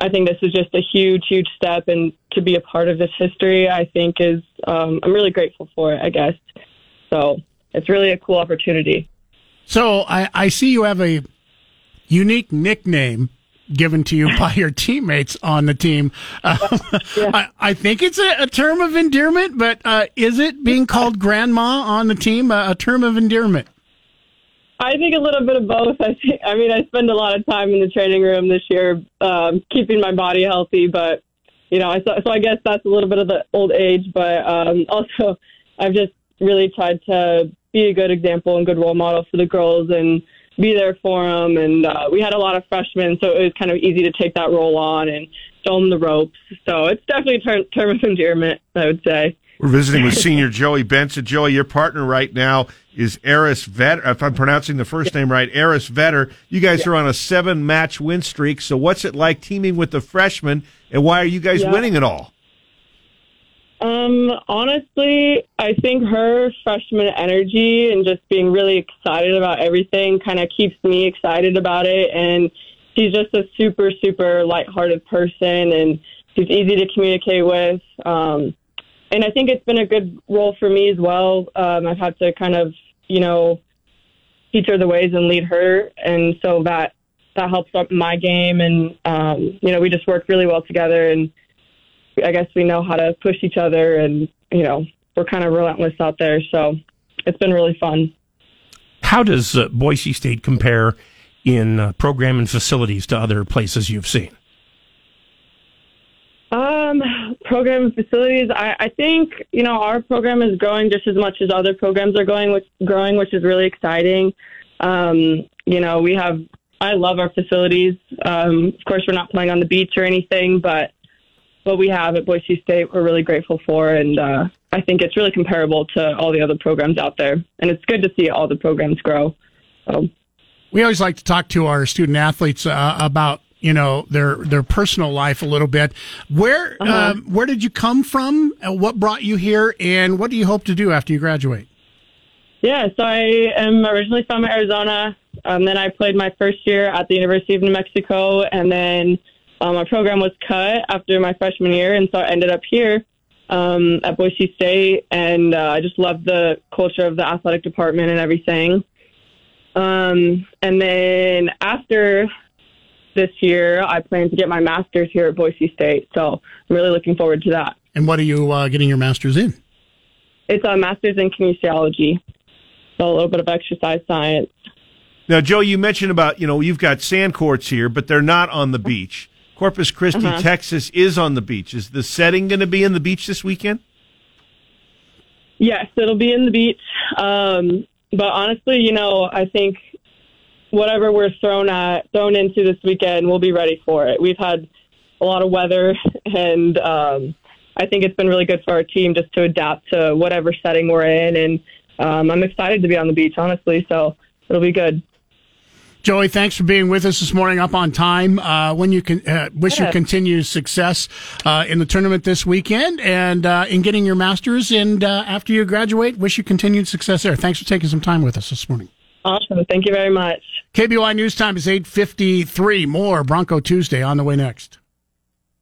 I think this is just a huge, huge step. And to be a part of this history, I think is, um, I'm really grateful for it, I guess. So it's really a cool opportunity. So I, I see you have a unique nickname given to you by your teammates on the team. Uh, yeah. I, I, think it's a, a, term of endearment, but uh, is it being called grandma on the team uh, a term of endearment? I think a little bit of both. I think, I mean, I spend a lot of time in the training room this year, um, keeping my body healthy, but you know, I so, so I guess that's a little bit of the old age, but um, also I've just really tried to be a good example and good role model for the girls and be there for them. And uh, we had a lot of freshmen, so it was kind of easy to take that role on and show them the ropes. So it's definitely a term, term of endearment, I would say. We're visiting with senior Joey Benson. Joey, your partner right now is Eris Vetter. If I'm pronouncing the first name right, Eris Vetter. You guys Yeah. are on a seven match win streak. So what's it like teaming with the freshmen and why are you guys Yeah. winning it all? Um, honestly, I think her freshman energy and just being really excited about everything kind of keeps me excited about it. And she's just a super, super lighthearted person and she's easy to communicate with. Um, and I think it's been a good role for me as well. Um, I've had to kind of, you know, teach her the ways and lead her. And so that, that helps up my game. And, um, you know, we just work really well together and, I guess we know how to push each other, and you know we're kind of relentless out there. So it's been really fun. How does uh, Boise State compare in uh, program and facilities to other places you've seen? Um, program facilities. I, I think you know our program is growing just as much as other programs are going, which growing, which is really exciting. Um, you know, we have. I love our facilities. Um, of course, we're not playing on the beach or anything, but what we have at Boise State, we're really grateful for, and uh, I think it's really comparable to all the other programs out there. And it's good to see all the programs grow. So. We always like to talk to our student athletes uh, about you know their their personal life a little bit. Where Uh-huh. um, where did you come from? Uh, What brought you here, and what do you hope to do after you graduate? Yeah, so I am originally from Arizona. Um, then I played my first year at the University of New Mexico, and then um, my program was cut after my freshman year, and so I ended up here um, at Boise State, and uh, I just loved the culture of the athletic department and everything. Um, and then after this year, I plan to get my master's here at Boise State, so I'm really looking forward to that. And what are you uh, getting your master's in? It's a master's in kinesiology, so a little bit of exercise science. Now, Joe, you mentioned about, you know, you've got sand courts here, but they're not on the beach. Corpus Christi, Uh-huh. Texas is on the beach. Is the setting going to be in the beach this weekend? Yes, it'll be in the beach. Um, but honestly, you know, I think whatever we're thrown at, thrown into this weekend, we'll be ready for it. We've had a lot of weather, and um, I think it's been really good for our team just to adapt to whatever setting we're in. And um, I'm excited to be on the beach, honestly. So it'll be good. Joey, thanks for being with us this morning. Up on time. Uh, when you can uh, wish you continued success uh, in the tournament this weekend and uh, in getting your masters. And uh, after you graduate, wish you continued success there. Thanks for taking some time with us this morning. Awesome. Thank you very much. KBOI News Time is eight fifty three. More Bronco Tuesday on the way next.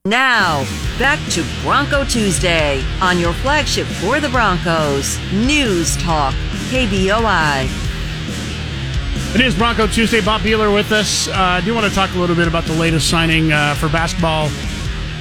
Now, back to Bronco Tuesday on your flagship for the Broncos, News Talk, KBOI. It is Bronco Tuesday. Bob Behler with us. Uh, I do want to talk a little bit about the latest signing uh, for basketball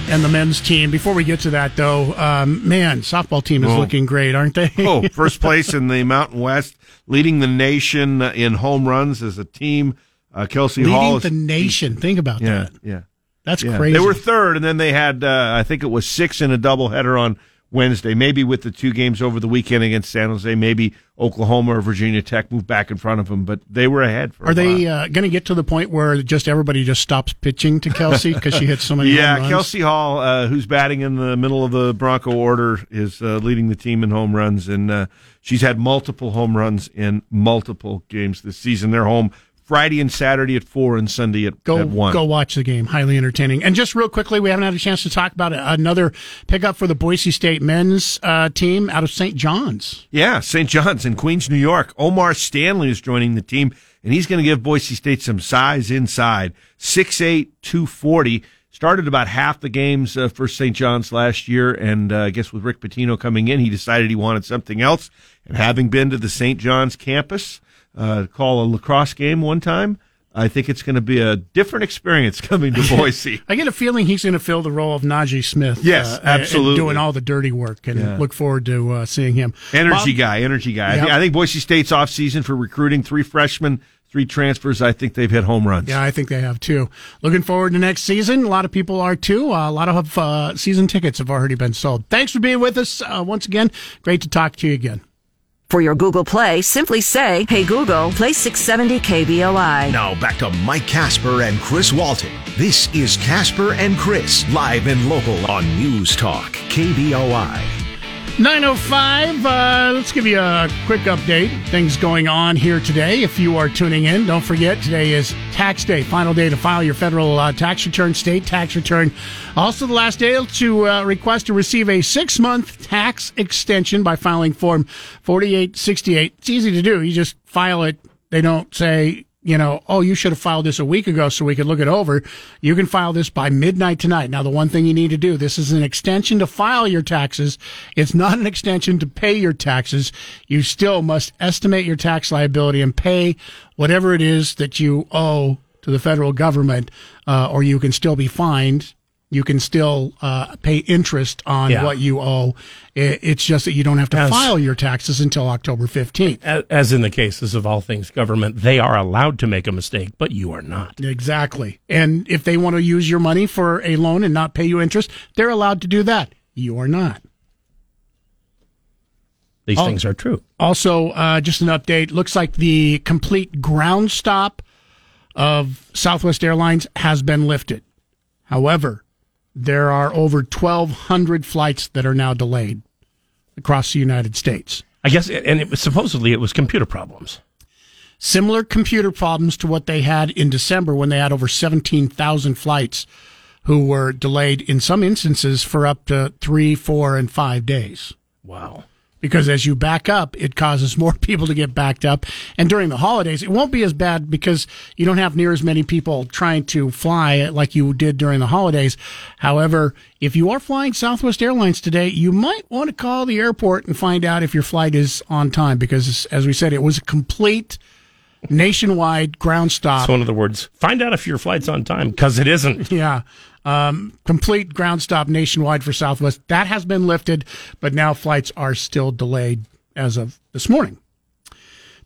and the men's team. Before we get to that, though, um, man, softball team is Oh. looking great, aren't they? oh, first place in the Mountain West, leading the nation in home runs as a team. Uh, Kelsey leading Hall. is- the nation. Think about yeah, that. yeah. That's Yeah. crazy. They were third, and then they had, uh, I think it was six in a doubleheader on Wednesday. Maybe with the two games over the weekend against San Jose, maybe Oklahoma or Virginia Tech moved back in front of them, but they were ahead for Are they uh, going to get to the point where just everybody just stops pitching to Kelsey because she hits so many yeah, home runs? Kelsey Hall, uh, who's batting in the middle of the Bronco order, is uh, leading the team in home runs, and uh, she's had multiple home runs in multiple games this season. They're home Friday and Saturday at four, and Sunday at, Go at one. go watch the game. Highly entertaining. And just real quickly, we haven't had a chance to talk about another pickup for the Boise State men's uh, team out of St. John's. Yeah, St. John's in Queens, New York. O'Mar Stanley is joining the team, and he's going to give Boise State some size inside. 6'8", 240. Started about half the games uh, for St. John's last year, and uh, I guess with Rick Pitino coming in, he decided he wanted something else. And having been to the St. John's campus, uh, call a lacrosse game one time, I think it's going to be a different experience coming to Boise. I get a feeling he's going to fill the role of Naje Smith. Yes, uh, absolutely. doing all the dirty work, and Yeah. look forward to uh, seeing him. Energy Bob- guy, energy guy. I, think, I think Boise State's off season for recruiting three freshmen, three transfers, I think they've hit home runs. Yeah, I think they have too. Looking forward to next season. A lot of people are too. Uh, a lot of uh, season tickets have already been sold. Thanks for being with us uh, once again. Great to talk to you again. For your Google Play, simply say, Hey Google, play 670 KBOI. Now back to Mike Kasper and Chris Walton. This is Kasper and Chris, live and local on News Talk, KBOI. 905, uh, let's give you a quick update. Things going on here today. If you are tuning in, don't forget today is tax day, final day to file your federal uh, tax return, state tax return. Also, the last day to uh, request to receive a six month tax extension by filing Form 4868. It's easy to do. You just file it. They don't say, you know, oh, you should have filed this a week ago so we could look it over. You can file this by midnight tonight. Now, the one thing you need to do, this is an extension to file your taxes. It's not an extension to pay your taxes. You still must estimate your tax liability and pay whatever it is that you owe to the federal government, uh, or you can still be fined. You can still uh, pay interest on Yeah. what you owe. It's just that you don't have to As- file your taxes until October 15th. As, in the cases of all things government, they are allowed to make a mistake, but you are not. Exactly. And if they want to use your money for a loan and not pay you interest, they're allowed to do that. You are not. These Oh. things are true. Also, uh, just an update. Looks like the complete ground stop of Southwest Airlines has been lifted. However, there are over 1,200 flights that are now delayed across the United States. I guess, and it was supposedly it was computer problems. Similar computer problems to what they had in December when they had over 17,000 flights who were delayed in some instances for up to three, four, and five days. Wow. Because as you back up, it causes more people to get backed up. And during the holidays, it won't be as bad because you don't have near as many people trying to fly like you did during the holidays. However, if you are flying Southwest Airlines today, you might want to call the airport and find out if your flight is on time because, as we said, it was a complete nationwide ground stop. So, in other words, find out if your flight's on time because it isn't. Yeah. Um, complete ground stop nationwide for Southwest. That has been lifted, but now flights are still delayed as of this morning.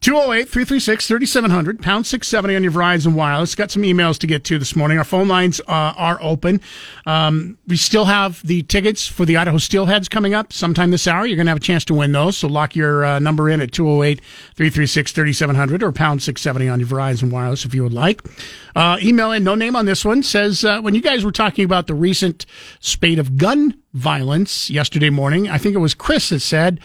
208 336 3700, pound 670 on your Verizon Wireless. Got some emails to get to this morning. Our phone lines uh, are open. Um, we still have the tickets for the Idaho Steelheads coming up sometime this hour. You're going to have a chance to win those. So lock your uh, number in at 208 336 3700 or pound 670 on your Verizon Wireless if you would like. Uh, email in, no name on this one, says uh, when you guys were talking about the recent spate of gun violence yesterday morning, I think it was Chris that said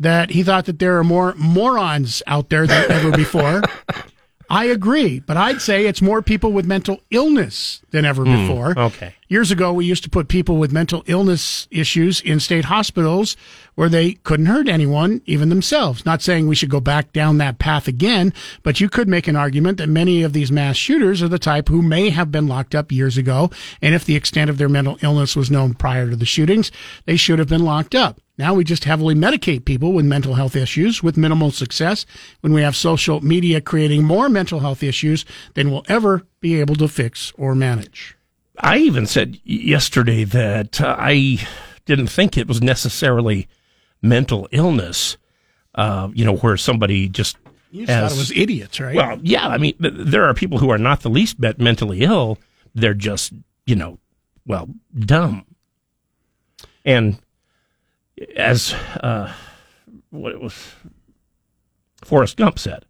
that he thought that there are more morons out there than ever before. I agree, but I'd say it's more people with mental illness than ever Hmm, before. okay. Years ago, we used to put people with mental illness issues in state hospitals where they couldn't hurt anyone, even themselves. Not saying we should go back down that path again, but you could make an argument that many of these mass shooters are the type who may have been locked up years ago. And if the extent of their mental illness was known prior to the shootings, they should have been locked up. Now we just heavily medicate people with mental health issues with minimal success when we have social media creating more mental health issues than we'll ever be able to fix or manage. I even said yesterday that uh, I didn't think it was necessarily mental illness, uh, you know, where somebody just. You just thought it was idiots, right? Well, yeah. I mean, there are people who are not the least bit mentally ill. They're just, you know, well, dumb. And as uh, what it was, Forrest Gump said,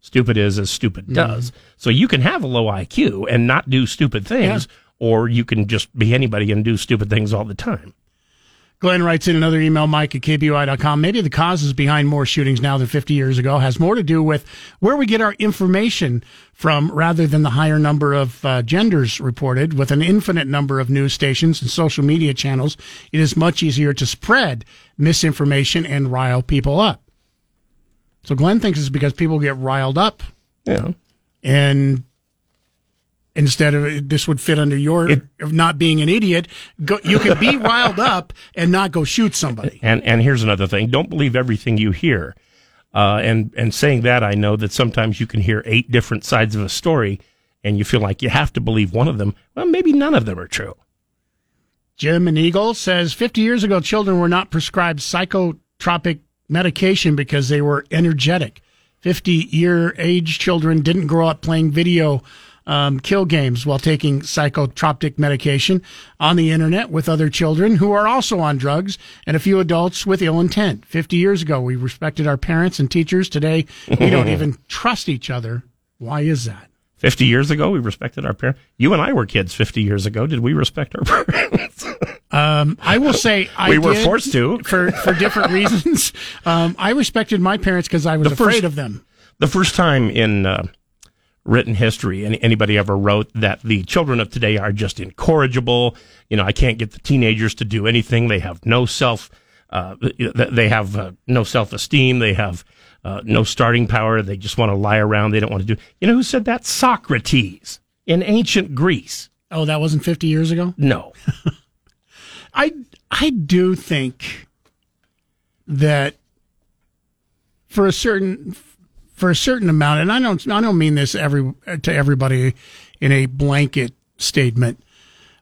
stupid is as stupid does. So you can have a low IQ and not do stupid things, or you can just be anybody and do stupid things all the time. Glenn writes in another email, Mike at KBOI.com. Maybe the causes behind more shootings now than 50 years ago has more to do with where we get our information from rather than the higher number of uh, genders reported. With an infinite number of news stations and social media channels, it is much easier to spread misinformation and rile people up. So Glenn thinks it's because people get riled up. Yeah. And instead of this would fit under your of not being an idiot, go, you can be riled up and not go shoot somebody. And and here's another thing: don't believe everything you hear. Uh, and and saying that, I know that sometimes you can hear eight different sides of a story, and you feel like you have to believe one of them. Well, maybe none of them are true. Jim and Eagle says 50 years ago, children were not prescribed psychotropic medication because they were energetic. 50 year age children didn't grow up playing video um, kill games while taking psychotropic medication on the internet with other children who are also on drugs and a few adults with ill intent. 50 years ago, we respected our parents and teachers. Today, we don't even trust each other. Why is that? 50 years ago, we respected our parents. You and I were kids 50 years ago. Did we respect our parents? Um, I will say I We were forced to. for for different reasons. Um, I respected my parents because I was The afraid first- of them. the first time in uh, written history any, anybody ever wrote that the children of today are just incorrigible. You know, I can't get the teenagers to do anything. They have no self. Uh, they have uh, no self esteem. They have uh, no starting power. They just want to lie around. They don't want to do. You know who said that? Socrates in ancient Greece. Oh, that wasn't 50 years ago? No. I I do think that for a certain for a certain amount, and I don't I don't mean this every to everybody in a blanket statement,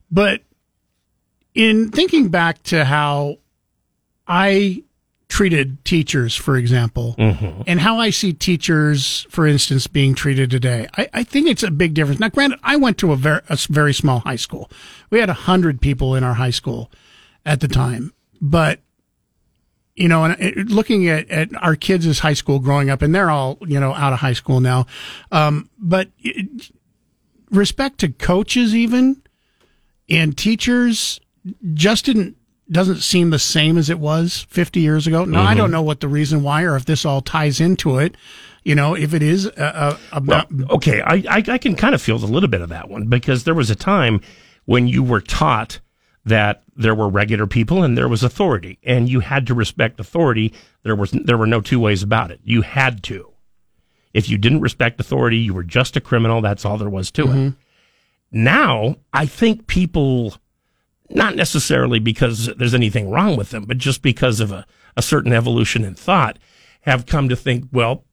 but in thinking back to how I treated teachers, for example, mm-hmm. and how I see teachers, for instance, being treated today. I, I think it's a big difference. Now, granted, I went to a very, a very small high school. We had a hundred people in our high school at the time, but you know, and looking at, at our kids as high school growing up, and they're all, you know, out of high school now. Um, but it, respect to coaches even and teachers just didn't doesn't seem the same as it was 50 years ago. Now I Mhm. don't know what the reason why or if this all ties into it. You know, if it is a, a, Well, okay, I, I I can kind of feel a little bit of that one because there was a time when you were taught that there were regular people and there was authority, and you had to respect authority. There was there were no two ways about it. You had to. If you didn't respect authority, you were just a criminal. That's all there was to it. Mm-hmm. Now, I think people, not necessarily because there's anything wrong with them, but just because of a, a certain evolution in thought, have come to think, well,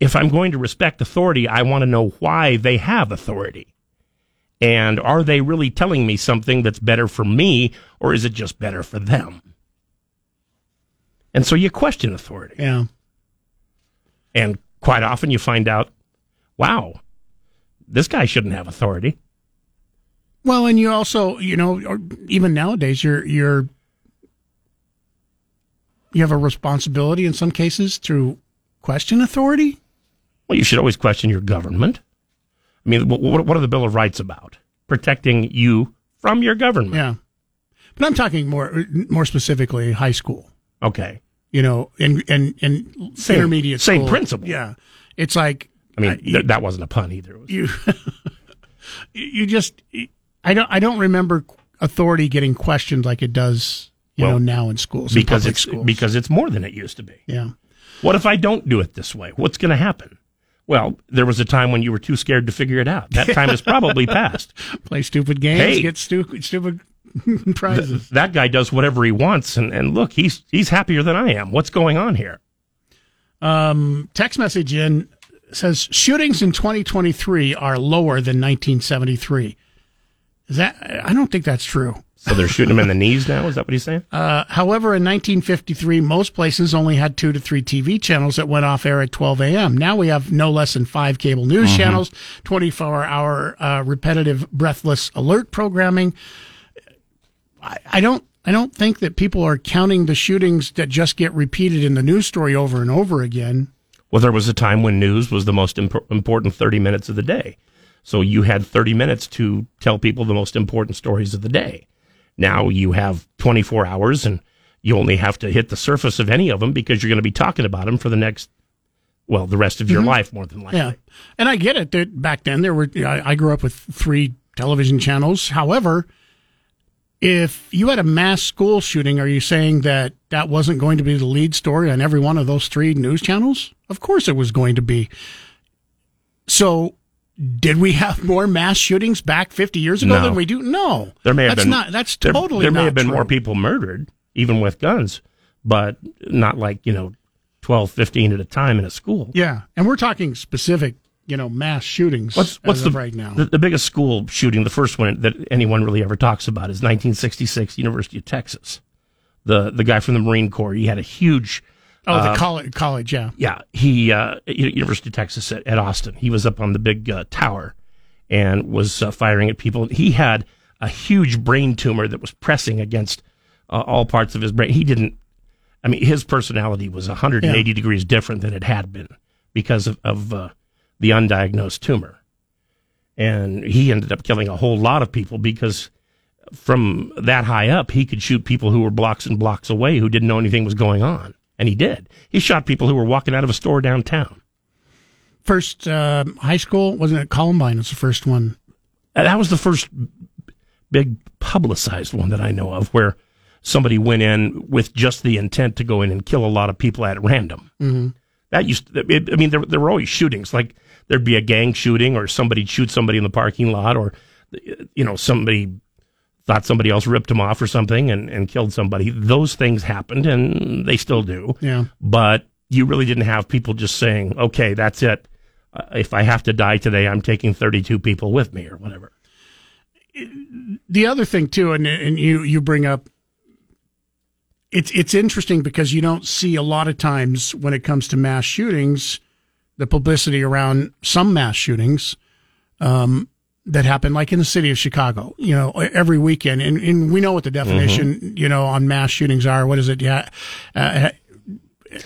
if I'm going to respect authority, I want to know why they have authority. And are they really telling me something that's better for me, or is it just better for them? And so you question authority. yeah. And quite often you find out, wow, this guy shouldn't have authority. Well, and you also, you know, even nowadays, you're you're you have a responsibility in some cases to question authority. Well, you should always question your government. I mean, what, what are the Bill of Rights about? Protecting you from your government. Yeah, but I'm talking more more specifically high school. Okay. You know, and and and Same- intermediate same school. principle. Yeah, it's like I mean, th- that wasn't a pun either. you you just I don't I don't remember authority getting questioned like it does you Well, know now in schools because public it's schools. because it's more than it used to be. Yeah. What if I don't do it this way? What's going to happen? Well, there was a time when you were too scared to figure it out. That time is probably past. play stupid games, Hey. get stupid stupid prizes. Th- that guy does whatever he wants, and, and look, he's he's happier than I am. What's going on here? Um, text message in says shootings in 2023 are lower than 1973. Is that? I don't think that's true. So they're shooting him in the knees now. Is that what he's saying? Uh, however, in 1953, most places only had two to three TV channels that went off air at 12 a.m. Now we have no less than five cable news Mhm. channels, 24 hour uh, repetitive, breathless alert programming. I, I don't. I don't think that people are counting the shootings that just get repeated in the news story over and over again. Well, there was a time when news was the most imp- important 30 minutes of the day. So you had 30 minutes to tell people the most important stories of the day. Now you have 24 hours and you only have to hit the surface of any of them because you're going to be talking about them for the next, well, the rest of your Mhm. life, more than likely. Yeah, and I get it that back then there were. I, I grew up with three television channels. However, if you had a mass school shooting, are you saying that that wasn't going to be the lead story on every one of those three news channels? Of course, it was going to be. So, did we have more mass shootings back 50 years ago No. than we do? No, There may have that's been not. That's there- totally. There may have been true. more people murdered, even with guns, but not like you know, 12, 15 at a time in a school. Yeah, and we're talking specific, you know, mass shootings. What's what's the right now? The, the biggest school shooting? The first one that anyone really ever talks about is 1966, University of Texas. The the guy from the Marine Corps. He had a huge Oh, the Uh, college, college, yeah. Yeah, he uh, University of Texas at, at Austin. He was up on the big uh, tower and was uh, firing at people. He had a huge brain tumor that was pressing against uh, all parts of his brain. He didn't. I mean, his personality was 180 Yeah. degrees different than it had been because of, of uh, the undiagnosed tumor, and he ended up killing a whole lot of people because from that high up, he could shoot people who were blocks and blocks away who didn't know anything was going on. And he did. He shot people who were walking out of a store downtown. First uh, high school, wasn't it Columbine? Was the first one. And that was the first big publicized one that I know of where somebody went in with just the intent to go in and kill a lot of people at random. Mm-hmm. That used to, it, I mean, there, there were always shootings. Like there'd be a gang shooting or somebody'd shoot somebody in the parking lot or, you know, somebody thought somebody else ripped him off or something and, and killed somebody. Those things happened and they still do. Yeah. But you really didn't have people just saying, okay, that's it. Uh, if I have to die today, I'm taking 32 people with me or whatever. the other thing too, and and you you bring up, it's it's interesting because you don't see a lot of times when it comes to mass shootings, the publicity around some mass shootings, um, that happen like in the city of Chicago, you know, every weekend, and, and we know what the definition, you know, on mass shootings are. What is it? Yeah, uh,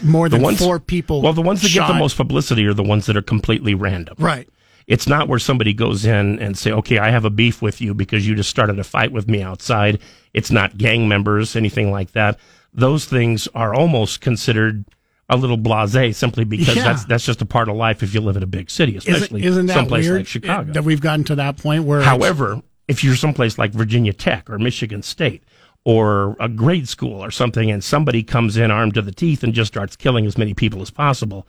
more than ones- four people. Well, the ones that get the most publicity are the ones that are completely random. Right. It's not where somebody goes in and say, "Okay, I have a beef with you because you just started a fight with me outside." It's not gang members, anything like that. Those things are almost considered a little blasé simply because Yeah. that's that's just a part of life if you live in a big city, especially isn't, isn't that someplace weird like Chicago. that we've gotten to that point where? However, if you're someplace like Virginia Tech or Michigan State or a grade school or something, and somebody comes in armed to the teeth and just starts killing as many people as possible,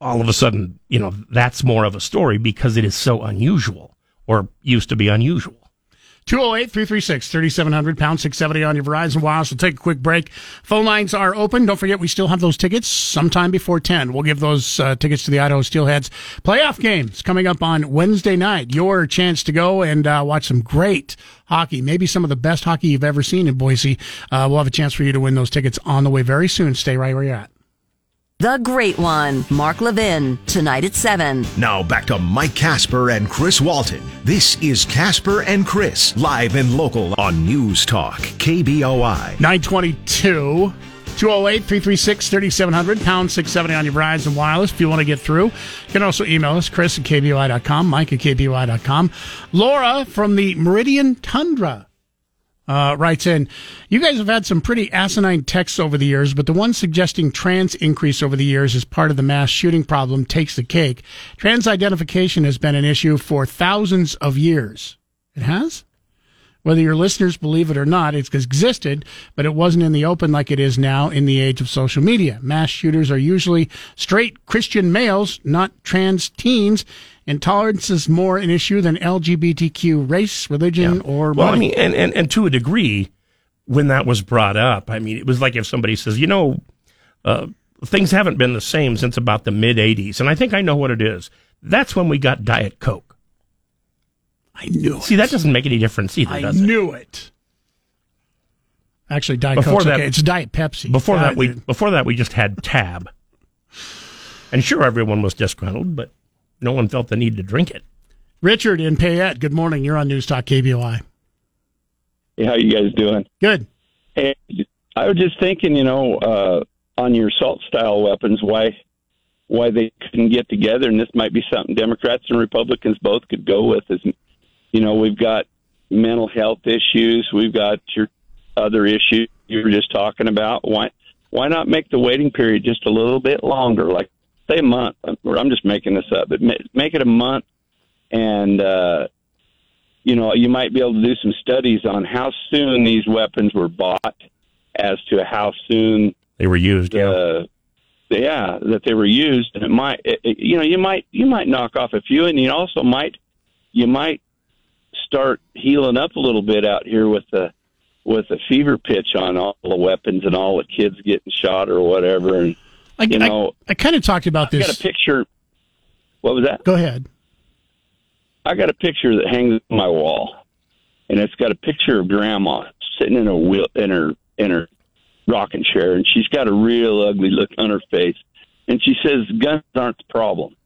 all of a sudden, you know, that's more of a story because it is so unusual or used to be unusual. 208 336 3700, pound 670 on your Verizon Wireless. We'll take a quick break. Phone lines are open. Don't forget, we still have those tickets sometime before 10. We'll give those uh, tickets to the Idaho Steelheads playoff games coming up on Wednesday night. Your chance to go and uh, watch some great hockey, maybe some of the best hockey you've ever seen in Boise. Uh, we'll have a chance for you to win those tickets on the way very soon. Stay right where you're at. The Great One, Mark Levin, tonight at 7. Now back to Mike Kasper and Chris Walton. This is Kasper and Chris, live and local on News Talk, KBOI. 922 208 336 3700, pound 670 on your Verizon Wireless if you want to get through. You can also email us, Chris at KBOI.com, Mike at KBOI.com. Laura from the Meridian Tundra uh, writes in You guys have had some pretty asinine texts over the years, but the one suggesting trans increase over the years as part of the mass shooting problem takes the cake. Trans identification has been an issue for thousands of years. It has? Whether your listeners believe it or not, it's existed, but it wasn't in the open like it is now in the age of social media. Mass shooters are usually straight Christian males, not trans teens. Intolerance is more an issue than LGBTQ race, religion, or Well, I mean, and, and, and to a degree, when that was brought up, I mean, it was like if somebody says, you know, uh, things haven't been the same since about the mid 80s. And I think I know what it is. That's when we got Diet Coke. I knew it. See, that doesn't make any difference either, I does it? knew it. Actually, Diet Before Coke's that- okay. It's Diet Pepsi. Before Uh, that, we before that we just had Tab, and sure, everyone was disgruntled, but no one felt the need to drink it. Richard in Payette, good morning. You're on News Talk KBOI. Hey, how you guys doing? Good. Hey, I was just thinking, you know, uh, on your assault style weapons, why why they couldn't get together, and this might be something Democrats and Republicans both could go with. Is you know, we've got mental health issues, we've got your other issues you were just talking about. Why why not make the waiting period just a little bit longer, like say a month? Or I'm just making this up, but make it a month, and uh, you know, you might be able to do some studies on how soon these weapons were bought, as to how soon they were used. Uh, yeah, that they were used, and it might, it, it- you know, you might you might knock off a few, and you also might you might start healing up a little bit out here with the with the fever pitch on all the weapons and all the kids getting shot or whatever, and I, you know, I, I kind of talked about I this. got a picture. What was that? Go ahead. I got a picture that hangs on my wall, and it's got a picture of Grandma sitting in a wheel in her in her rocking chair, and she's got a real ugly look on her face. And she says, "Guns aren't the problem.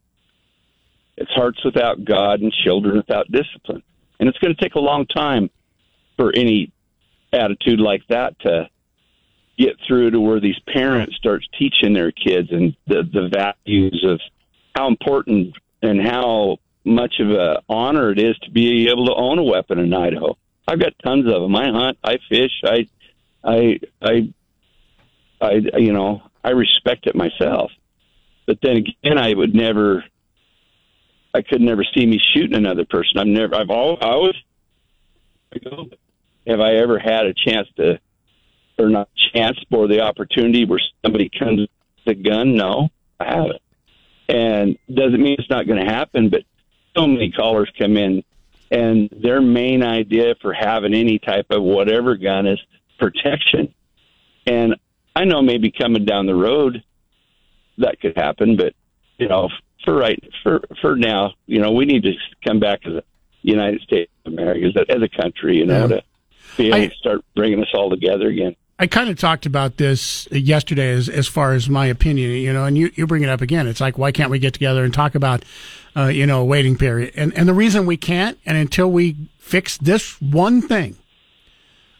It's hearts without God and children without discipline." And it's going to take a long time for any attitude like that to get through to where these parents start teaching their kids and the the values of how important and how much of a honor it is to be able to own a weapon in Idaho. I've got tons of them. I hunt, I fish, I, I, I, I, you know, I respect it myself. But then again, I would never, I could never see me shooting another person. I've never, I've always, I always, have I ever had a chance to, or not chance, or the opportunity where somebody comes with a gun? No, I haven't. And doesn't mean it's not going to happen, but so many callers come in and their main idea for having any type of whatever gun is protection. And I know maybe coming down the road that could happen, but you know, for right for for now, you know, we need to come back as a United States of America as a, as a country, you know, Yeah. to be able I- to start bringing us all together again. I kind of talked about this yesterday as, as far as my opinion, you know, and you, you bring it up again. It's like, why can't we get together and talk about, uh, you know, a waiting period? And, and the reason we can't, and until we fix this one thing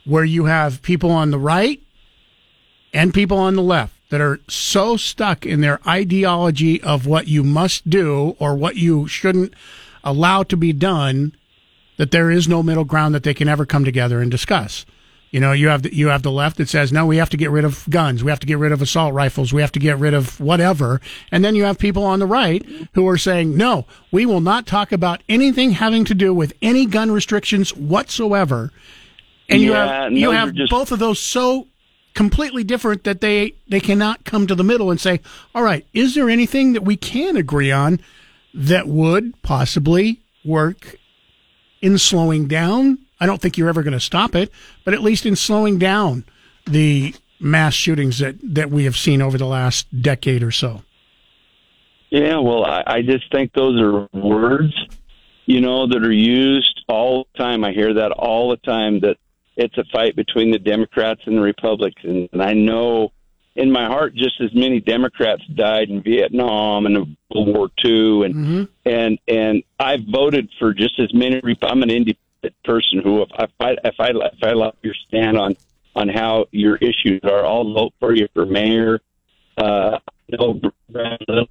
where you have people on the right and people on the left that are so stuck in their ideology of what you must do or what you shouldn't allow to be done that there is no middle ground that they can ever come together and discuss. You know, you have the, you have the left that says no, we have to get rid of guns, we have to get rid of assault rifles, we have to get rid of whatever, and then you have people on the right who are saying no, we will not talk about anything having to do with any gun restrictions whatsoever. And you have you have just- both of those so completely different that they they cannot come to the middle and say, all right, is there anything that we can agree on that would possibly work in slowing down. I don't think you're ever going to stop it, but at least in slowing down the mass shootings that, that we have seen over the last decade or so. Yeah, well, I, I just think those are words, you know, that are used all the time. I hear that all the time that it's a fight between the Democrats and the Republicans. And I know in my heart just as many Democrats died in Vietnam and World War II mm-hmm. and and and I voted for just as many I'm an independent person who if I if I if I, if I love your stand on on how your issues are, I'll vote for you for mayor. Uh, no, Brad Little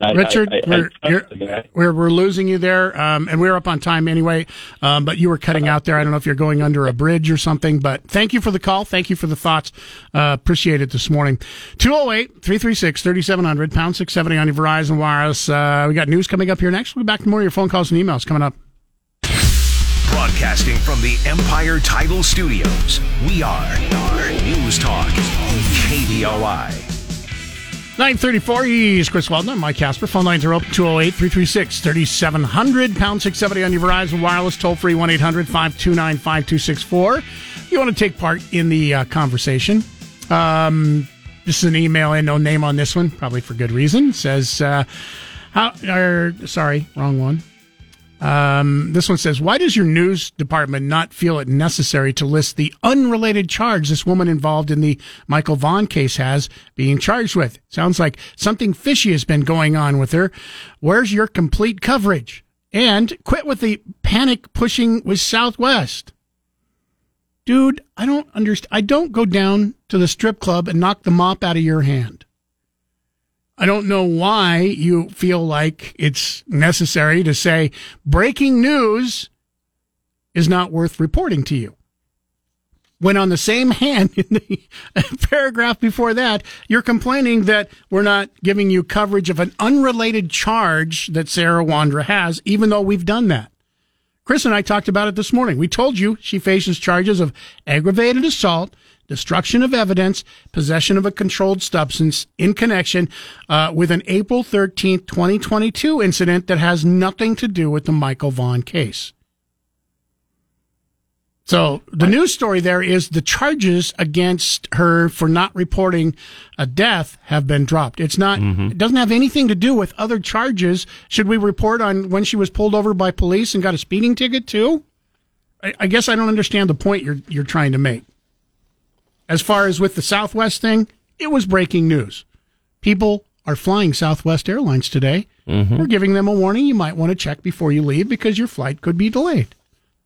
I- Richard, I- I- we're, we're we're losing you there, um, and we're up on time anyway. Um, but you were cutting out there. I don't know if you're going under a bridge or something. But thank you for the call. Thank you for the thoughts. Uh, appreciate it this morning. 208-336-3700, pound six seventy on your Verizon Wireless. Uh, we got news coming up here next. We'll be back to more of your phone calls and emails coming up. Broadcasting from the Empire Title Studios, we are News Talk, KBOI. 934 East, Chris Weldon. Mike Kasper. Phone lines are open 208 336 3700, pound 670 on your Verizon Wireless, toll free 1 800 529 5264. You want to take part in the uh, conversation. Um, this is an email and no name on this one, probably for good reason. Says, uh, how, or, sorry, wrong one. Um, this one says, Why does your news department not feel it necessary to list the unrelated charge this woman involved in the Michael Vaughn case has being charged with? Sounds like something fishy has been going on with her. Where's your complete coverage? And quit with the panic pushing with Southwest. Dude, I don't understand. I don't go down to the strip club and knock the mop out of your hand. I don't know why you feel like it's necessary to say breaking news is not worth reporting to you. When on the same hand, in the paragraph before that, you're complaining that we're not giving you coverage of an unrelated charge that Sarah Wondra has, even though we've done that. Chris and I talked about it this morning. We told you she faces charges of aggravated assault, destruction of evidence, possession of a controlled substance in connection uh, with an April 13th, 2022 incident that has nothing to do with the Michael Vaughn case. So the news story there is the charges against her for not reporting a death have been dropped. It's not, it doesn't have anything to do with other charges. Should we report on when she was pulled over by police and got a speeding ticket too? I, I guess I don't understand the point you're, you're trying to make. As far as with the Southwest thing, it was breaking news. People are flying Southwest Airlines today. Mhm. We're giving them a warning. You might want to check before you leave because your flight could be delayed.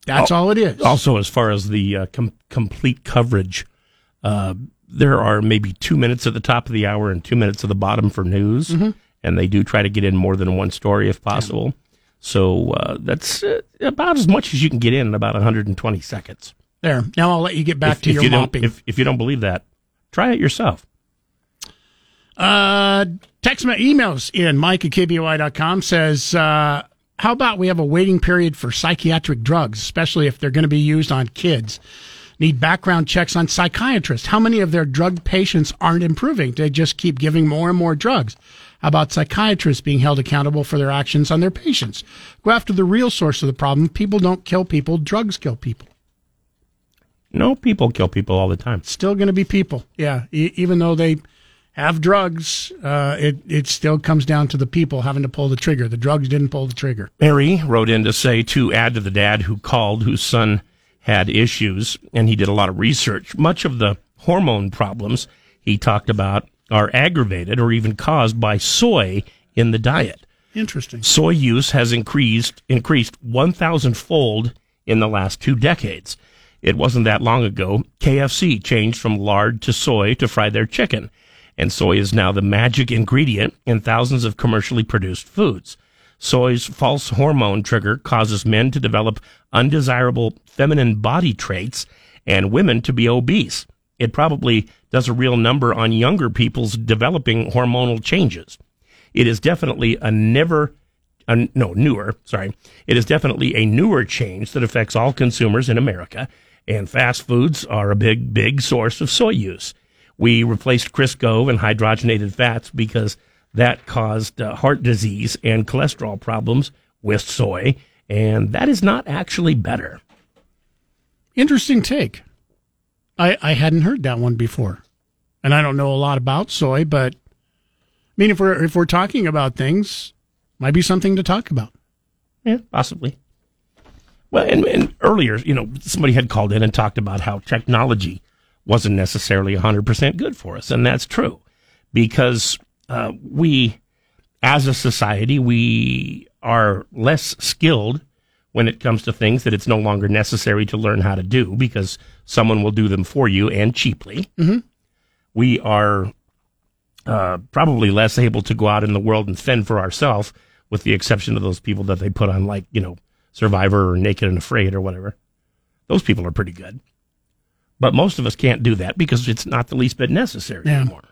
That's all it is. Also, as far as the uh, com- complete coverage, uh, there are maybe two minutes at the top of the hour and two minutes at the bottom for news, Mhm. and they do try to get in more than one story if possible. So uh, that's uh, about as much as you can get in in about 120 seconds. There. Now I'll let you get back If- to if your you mopping. If, if you don't believe that, try it yourself. Uh, text my emails in mike at kboi.com says, uh, how about we have a waiting period for psychiatric drugs, especially if they're going to be used on kids? Need background checks on psychiatrists. How many of their drug patients aren't improving? They just keep giving more and more drugs. How about psychiatrists being held accountable for their actions on their patients? Go after the real source of the problem. People don't kill people, drugs kill people. No, people kill people all the time. Still going to be people. Yeah. E- even though they have drugs, uh, it, it still comes down to the people having to pull the trigger. The drugs didn't pull the trigger. Mary wrote in to say to add to the dad who called, whose son had issues, and he did a lot of research. Much of the hormone problems he talked about are aggravated or even caused by soy in the diet. Interesting. Soy use has increased increased 1,000 fold in the last two decades. It wasn't that long ago. KFC changed from lard to soy to fry their chicken, and soy is now the magic ingredient in thousands of commercially produced foods. Soy's false hormone trigger causes men to develop undesirable feminine body traits and women to be obese. It probably does a real number on younger people's developing hormonal changes. It is definitely a never, no, newer, sorry. It is definitely a newer change that affects all consumers in America, and fast foods are a big, big source of soy use. We replaced Crisco and hydrogenated fats because that caused uh, heart disease and cholesterol problems with soy, and that is not actually better. Interesting take. I, I hadn't heard that one before. And I don't know a lot about soy, but I mean, if we're, if we're talking about things, might be something to talk about. Yeah, possibly. Well, and, and earlier, you know, somebody had called in and talked about how technology wasn't necessarily 100% good for us. And that's true because uh, we, as a society, we are less skilled when it comes to things that it's no longer necessary to learn how to do because someone will do them for you and cheaply. Mm-hmm. We are uh, probably less able to go out in the world and fend for ourselves, with the exception of those people that they put on, like, you know, Survivor or Naked and Afraid or whatever. Those people are pretty good. But most of us can't do that because it's not the least bit necessary Yeah. anymore.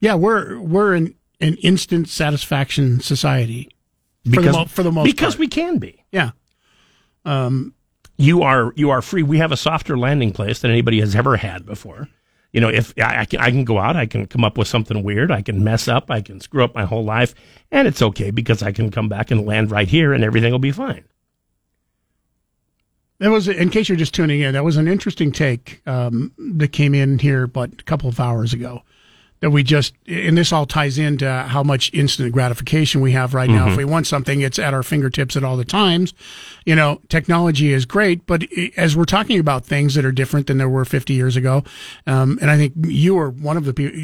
Yeah, we're we're an, an instant satisfaction society for the, Because- mo- for the most because part. we can be. Yeah. Um, you are you are free. We have a softer landing place than anybody has ever had before. You know, if I, I can, I can go out, I can come up with something weird, I can mess up, I can screw up my whole life, and it's okay because I can come back and land right here, and everything will be fine. That was, in case you're just tuning in, that was an interesting take um, that came in here, but a couple of hours ago. That we just, and this all ties into how much instant gratification we have right now. Mhm. If we want something, it's at our fingertips at all the times. You know, technology is great, but as we're talking about things that are different than there were 50 years ago, um, and I think you were one of the people,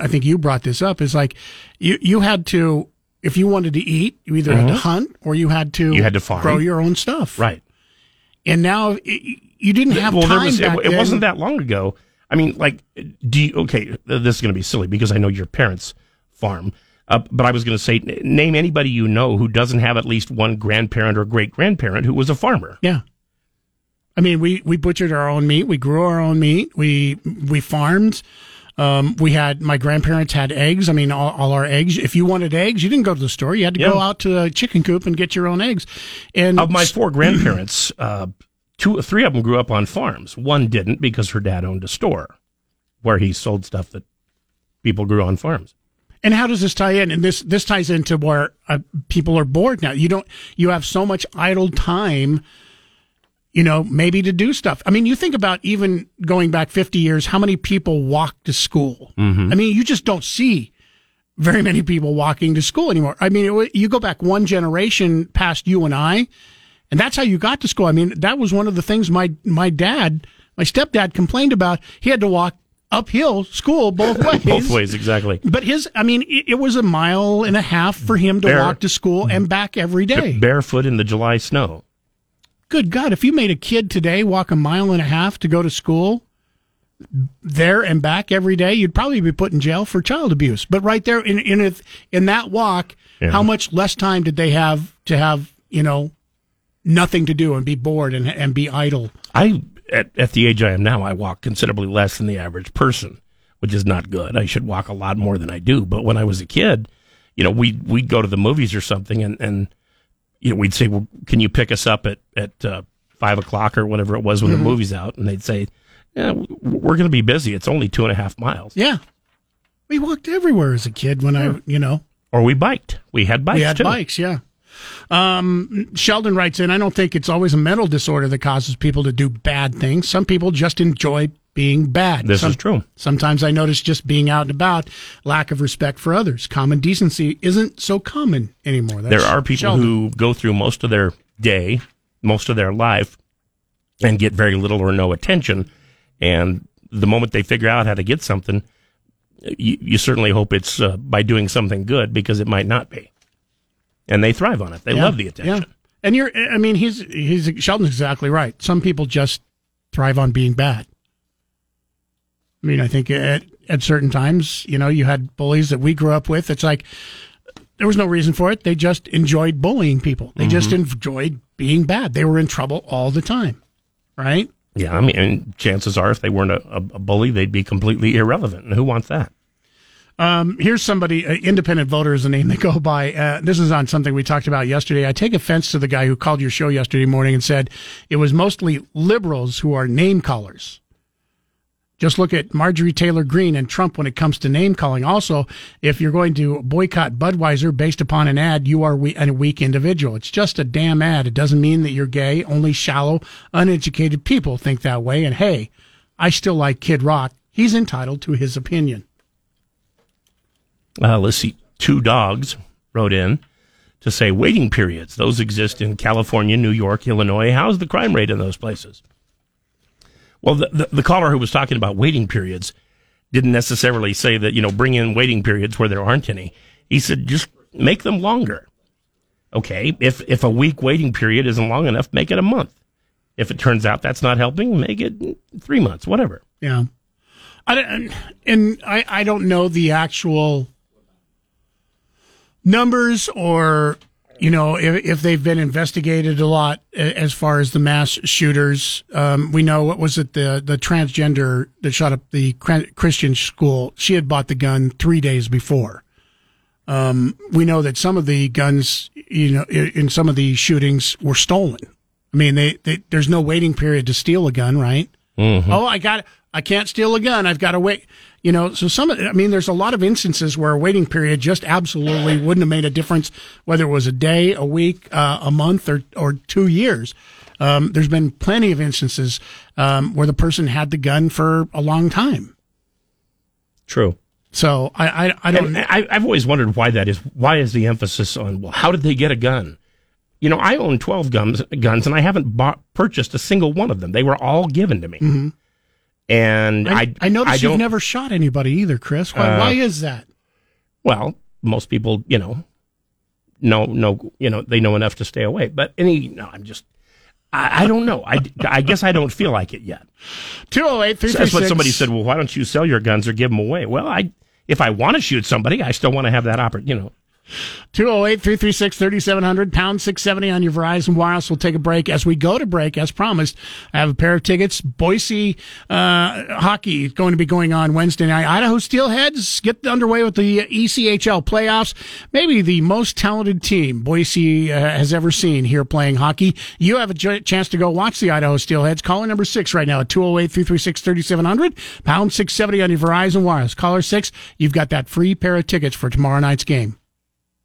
I think you brought this up, is like you, you had to, if you wanted to eat, you either had to Mhm. hunt or you had to, You had to farm. grow your own stuff. Right. And now i- you didn't have well, time there was, it, it wasn't that long ago. I mean, like, do you, okay, this is going to be silly because I know your parents farm. Uh, but I was going to say, name anybody you know who doesn't have at least one grandparent or great grandparent who was a farmer. Yeah. I mean, we, we butchered our own meat. We grew our own meat. We, we farmed. Um, we had, my grandparents had eggs. I mean, all, all our eggs. If you wanted eggs, you didn't go to the store. You had to go out to a chicken coop and get your own eggs. And Of my four grandparents, uh, two, three of them grew up on farms. One didn't because her dad owned a store where he sold stuff that people grew on farms. And how does this tie in? And this this ties into where uh, people are bored now. You don't. You have so much idle time. You know, maybe to do stuff. I mean, you think about even going back 50 years, how many people walk to school? Mhm. I mean, you just don't see very many people walking to school anymore. I mean, it, you go back one generation past you and I, and that's how you got to school. I mean, that was one of the things my my dad my stepdad complained about he had to walk uphill school both ways. Both ways, exactly. But his, I mean, it, it was a mile and a half for him to Bare- walk to school and back every day. Barefoot in the July snow. Good God, if you made a kid today walk a mile and a half to go to school there and back every day, you'd probably be put in jail for child abuse. But right there in in a, in that walk, Yeah. how much less time did they have to have, you know, nothing to do and be bored and and be idle? I at, at the age I am now, I walk considerably less than the average person, which is not good. I should walk a lot more than I do. But when I was a kid, you know, we we'd go to the movies or something, and and you know, we'd say, "Well, can you pick us up at at uh, five o'clock or whatever it was when Mhm. the movie's out?" And they'd say, "Yeah, we're going to be busy. It's only two and a half miles." Yeah. We walked everywhere as a kid when I, you know, Or we biked. We had bikes. we had too. bikes, yeah. Um, Sheldon writes in, I don't think it's always a mental disorder that causes people to do bad things. Some people just enjoy being bad. This Some- is true. Sometimes I notice just being out and about, lack of respect for others. Common decency isn't so common anymore. That's there are people Sheldon. who go through most of their day, most of their life, and get very little or no attention. And the moment they figure out how to get something, you, you certainly hope it's uh, by doing something good because it might not be. And they thrive on it. They Yeah, love the attention. Yeah. And you're, I mean, he's, he's, Sheldon's exactly right. Some people just thrive on being bad. I mean, I think at, at certain times, you know, you had bullies that we grew up with. It's like, there was no reason for it. They just enjoyed bullying people. They just Mhm. enjoyed being bad. They were in trouble all the time. Right? Yeah, I mean, and chances are if they weren't a, a, a bully, they'd be completely irrelevant. And who wants that? Um, here's somebody, uh, independent voter is the name they go by. Uh, this is on something we talked about yesterday. I take offense to the guy who called your show yesterday morning and said it was mostly liberals who are name callers. Just look at Marjorie Taylor Greene and Trump when it comes to name calling. Also, if you're going to boycott Budweiser based upon an ad, you are a weak individual. It's just a damn ad. It doesn't mean that you're gay. Only shallow, uneducated people think that way. And hey, I still like Kid Rock. He's entitled to his opinion. Uh, let's see. Two dogs wrote in to say waiting periods. Those exist in California, New York, Illinois. How's the crime rate in those places? Well, the, the, the caller who was talking about waiting periods didn't necessarily say that, you know, bring in waiting periods where there aren't any. He said just make them longer. Okay. If, if a week waiting period isn't long enough, make it a month. If it turns out that's not helping, make it three months, whatever. Yeah. I don't, and I, I don't know the actual numbers or, you know, if, if they've been investigated a lot as far as the mass shooters. Um, we know, what was it, the, the transgender that shot up the Christian school? She had bought the gun three days before. Um, we know that some of the guns, you know, in, some of the shootings were stolen. I mean, they, they, there's no waiting period to steal a gun, right? Mm-hmm. Oh, I got I can't steal a gun. I've got to wait. You know, so some of I mean, there's a lot of instances where a waiting period just absolutely wouldn't have made a difference, whether it was a day, a week, uh, a month, or or two years. Um, there's been plenty of instances um, where the person had the gun for a long time. True. So I I, I don't. I, I've always wondered why that is. Why is the emphasis on well, how did they get a gun? You know, I own twelve guns, guns, and I haven't bought purchased a single one of them. They were all given to me, Mhm. And I I, I noticed don't, you've never shot anybody either, Chris. Why, Uh, why is that? Well, most people, you know, know know you know they know enough to stay away. But any, no, I'm just. I, I don't know. I, I guess I don't feel like it yet. 208 That's what somebody said. Well, why don't you sell your guns or give them away? Well, I if I want to shoot somebody, I still want to have that opportunity. You know, 208 336 3700, pound 670 on your Verizon Wireless. We'll take a break. As we go to break, as promised, I have a pair of tickets. Boise uh, hockey going to be going on Wednesday night. Idaho Steelheads get underway with the ECHL playoffs. Maybe the most talented team Boise uh, has ever seen here playing hockey. You have a chance to go watch the Idaho Steelheads. Caller number six right now at 208 336 3700, pound 670 on your Verizon Wireless. Caller six, you've got that free pair of tickets for tomorrow night's game.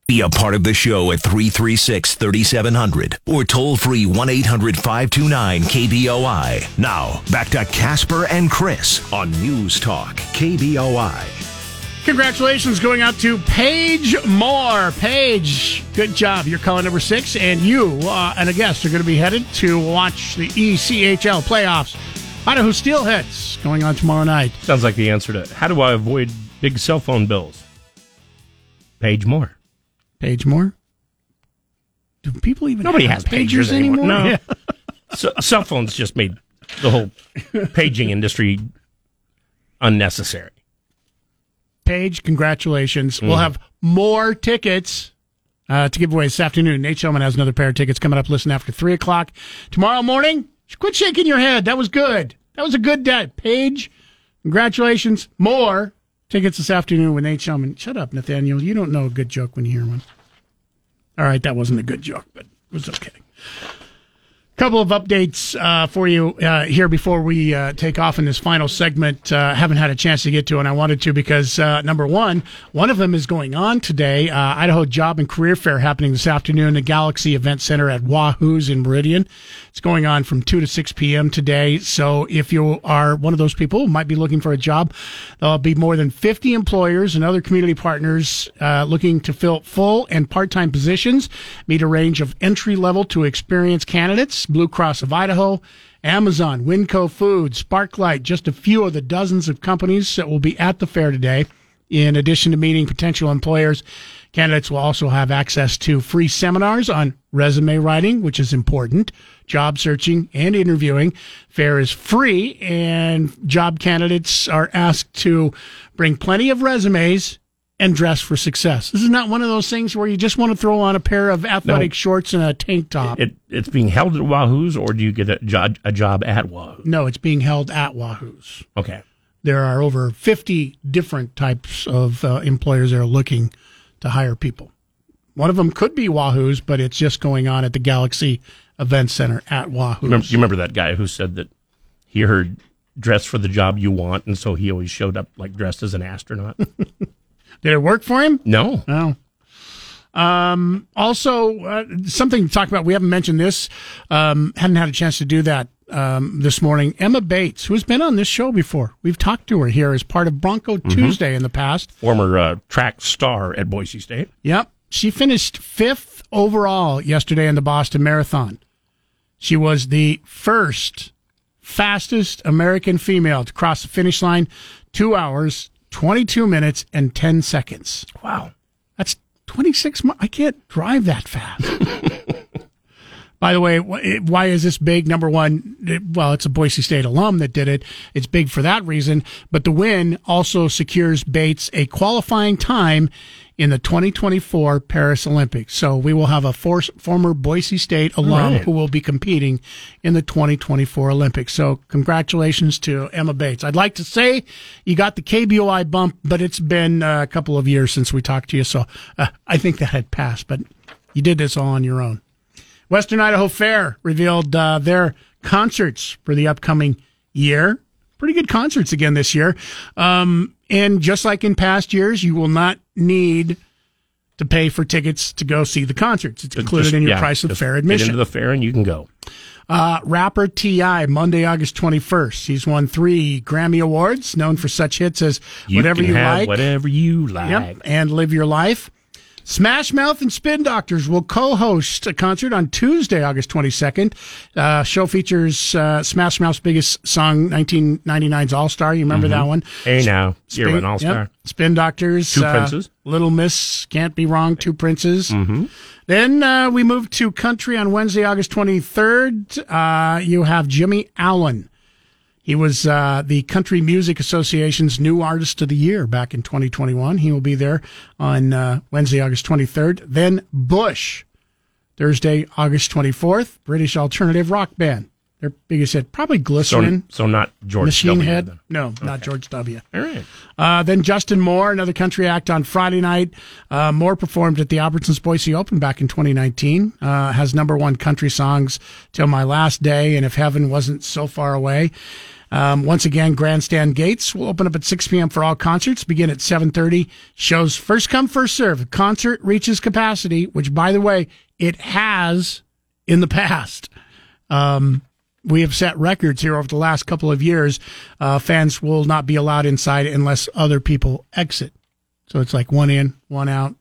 Be a part of the show at 336 3700 or toll free 1 800 529 KBOI. Now, back to Kasper and Chris on News Talk KBOI. Congratulations going out to Paige Moore. Paige, good job. You're calling number six, and you uh, and a guest are going to be headed to watch the ECHL playoffs Idaho Steelheads going on tomorrow night. Sounds like the answer to how do I avoid big cell phone bills? Page more. Page more. Do people even Nobody have has pagers, anymore? No. Yeah. so, cell phones just made the whole paging industry unnecessary. Page, congratulations. We'll Mhm. have more tickets uh, to give away this afternoon. Nate Shelman has another pair of tickets coming up. Listen after 3 o'clock. Tomorrow morning, quit shaking your head. That was good. That was a good day. Paige, congratulations. More tickets this afternoon with Nate Shelman. Shut up, Nathaniel. You don't know a good joke when you hear one. All right, that wasn't a good joke, but it was okay. Couple of updates uh, for you uh, here before we uh, take off in this final segment. Uh, haven't had a chance to get to, and I wanted to because uh, number one, one of them is going on today. Uh, Idaho Job and Career Fair happening this afternoon at Galaxy Event Center at Wahooz in Meridian. It's going on from two to six p.m. today. So if you are one of those people who might be looking for a job, there'll be more than fifty employers and other community partners uh, looking to fill full and part-time positions. Meet a range of entry level to experienced candidates. Blue Cross of Idaho, Amazon, Winco Foods, Sparklight, just a few of the dozens of companies that will be at the fair today. In addition to meeting potential employers, candidates will also have access to free seminars on resume writing, which is important, job searching, and interviewing. Fair is free, and job candidates are asked to bring plenty of resumes and dress for success. This is not one of those things where you just want to throw on a pair of athletic No. shorts and a tank top. It, it's being held at Wahooz, or do you get a job, a job at Wahoo? No, it's being held at Wahooz. Okay. There are over 50 different types of uh, employers that are looking to hire people. One of them could be Wahooz, but it's just going on at the Galaxy Event Center at Wahooz. You remember, you remember that guy who said that he heard dress for the job you want, and so he always showed up like dressed as an astronaut? Did it work for him? No. No. Um, also, uh, something to talk about. We haven't mentioned this. Um, hadn't had a chance to do that um, this morning. Emma Bates, who's been on this show before, we've talked to her here as part of Bronco Tuesday in the past. Former uh, track star at Boise State. Yep. She finished fifth overall yesterday in the Boston Marathon. She was the first fastest American female to cross the finish line, two hours, 22 minutes, and 10 seconds. Wow. That's 26 mi- I can't drive that fast. By the way, why is this big? Number one, well, it's a Boise State alum that did it. It's big for that reason. But the win also secures Bates a qualifying time in the 2024 Paris Olympics. So we will have a for- former Boise State alum right. who will be competing in the 2024 Olympics. So congratulations to Emma Bates. I'd like to say you got the KBOI bump, but it's been uh, a couple of years since we talked to you. So uh, I think that had passed, but you did this all on your own. Western Idaho Fair revealed uh, their concerts for the upcoming year. Pretty good concerts again this year. Um, and just like in past years, you will not need to pay for tickets to go see the concerts. It's included Just- in your yeah, price of fair Get admission. into the fair and you can go. Uh, rapper T.I., Monday, August 21st. He's won three Grammy Awards, known for such hits as You Whatever You Like. whatever you like. Yep, and Live Your Life. Smash Mouth and Spin Doctors will co-host a concert on Tuesday, August 22nd. Uh, show features uh, Smash Mouth's biggest song, 1999's All Star. You remember Mhm. that one? Hey now, you're an all-star. yep. Spin Doctors. Two uh, Princes. Little Miss, Can't Be Wrong, Two Princes. Mm-hmm. Then uh, we move to country on Wednesday, August 23rd. Uh, you have Jimmy Allen. He was uh, the Country Music Association's new artist of the year back in 2021. He will be there on uh, Wednesday, August 23rd. Then Bush, Thursday, August 24th, British alternative rock band. Their biggest hit, probably So, Glycerin. so not George Machine W. Head. then. No, not George W. All right. Uh, then Justin Moore, another country act on Friday night. Uh, Moore performed at the Albertsons Boise Open back in 2019. Uh, has number one country songs till my last day and if heaven wasn't so far away. Um, once again, grandstand gates will open up at 6 p.m. for all concerts. Begin at 7:30. Shows first come first serve. Concert reaches capacity, which by the way it has in the past. Um, we have set records here over the last couple of years. Uh, fans will not be allowed inside unless other people exit. So it's like one in, one out.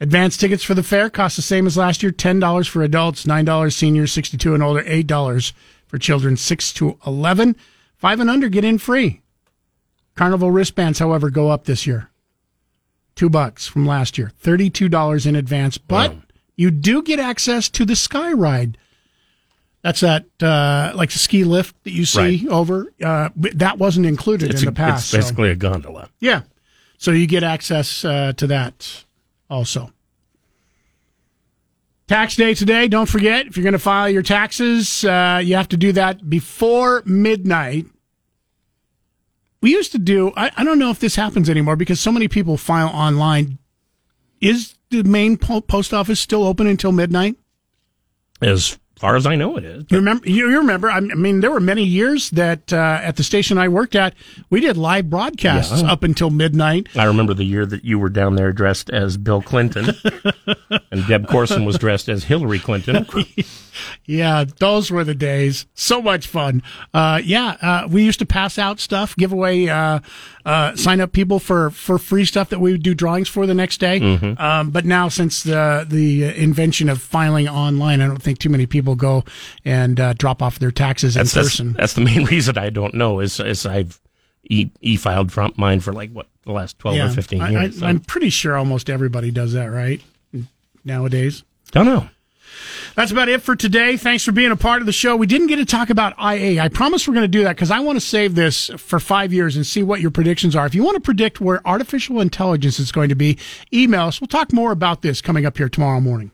Advance tickets for the fair cost the same as last year: ten dollars for adults, nine dollars seniors, sixty-two and older, eight dollars for children 6 to 11. 5 and under get in free. Carnival wristbands, however, go up this year. Two bucks from last year, $32 in advance, but you do get access to the Sky Ride. That's that, uh, like the ski lift that you see Right. over. Uh, that wasn't included It's, in a- the past. it's so- basically a gondola. yeah. So you get access uh, to that also. Tax day today. Don't forget, if you're going to file your taxes, uh, you have to do that before midnight. We used to do, I, I don't know if this happens anymore because so many people file online. Is the main po- post office still open until midnight? As far as I know, it is. You remember? You you remember? I mean, there were many years that uh, at the station I worked at, we did live broadcasts Yeah. up until midnight. I remember the year that you were down there dressed as Bill Clinton, and Deb Corson was dressed as Hillary Clinton. Yeah, those were the days. So much fun. Uh, yeah, uh, we used to pass out stuff, give away, uh, uh, sign up people for, for free stuff that we would do drawings for the next day. Mhm. Um, but now, since the the invention of filing online, I don't think too many people go and uh, drop off their taxes in That's, that's, person. that's the main reason I don't know is, is I've e, e-filed from mine for like what the last twelve or fifteen I, years. I, so. I'm pretty sure almost everybody does that, right? Nowadays. Don't know. That's about it for today. Thanks for being a part of the show. We didn't get to talk about IA. I promise we're going to do that because I want to save this for five years and see what your predictions are. If you want to predict where artificial intelligence is going to be, email us. We'll talk more about this coming up here tomorrow morning.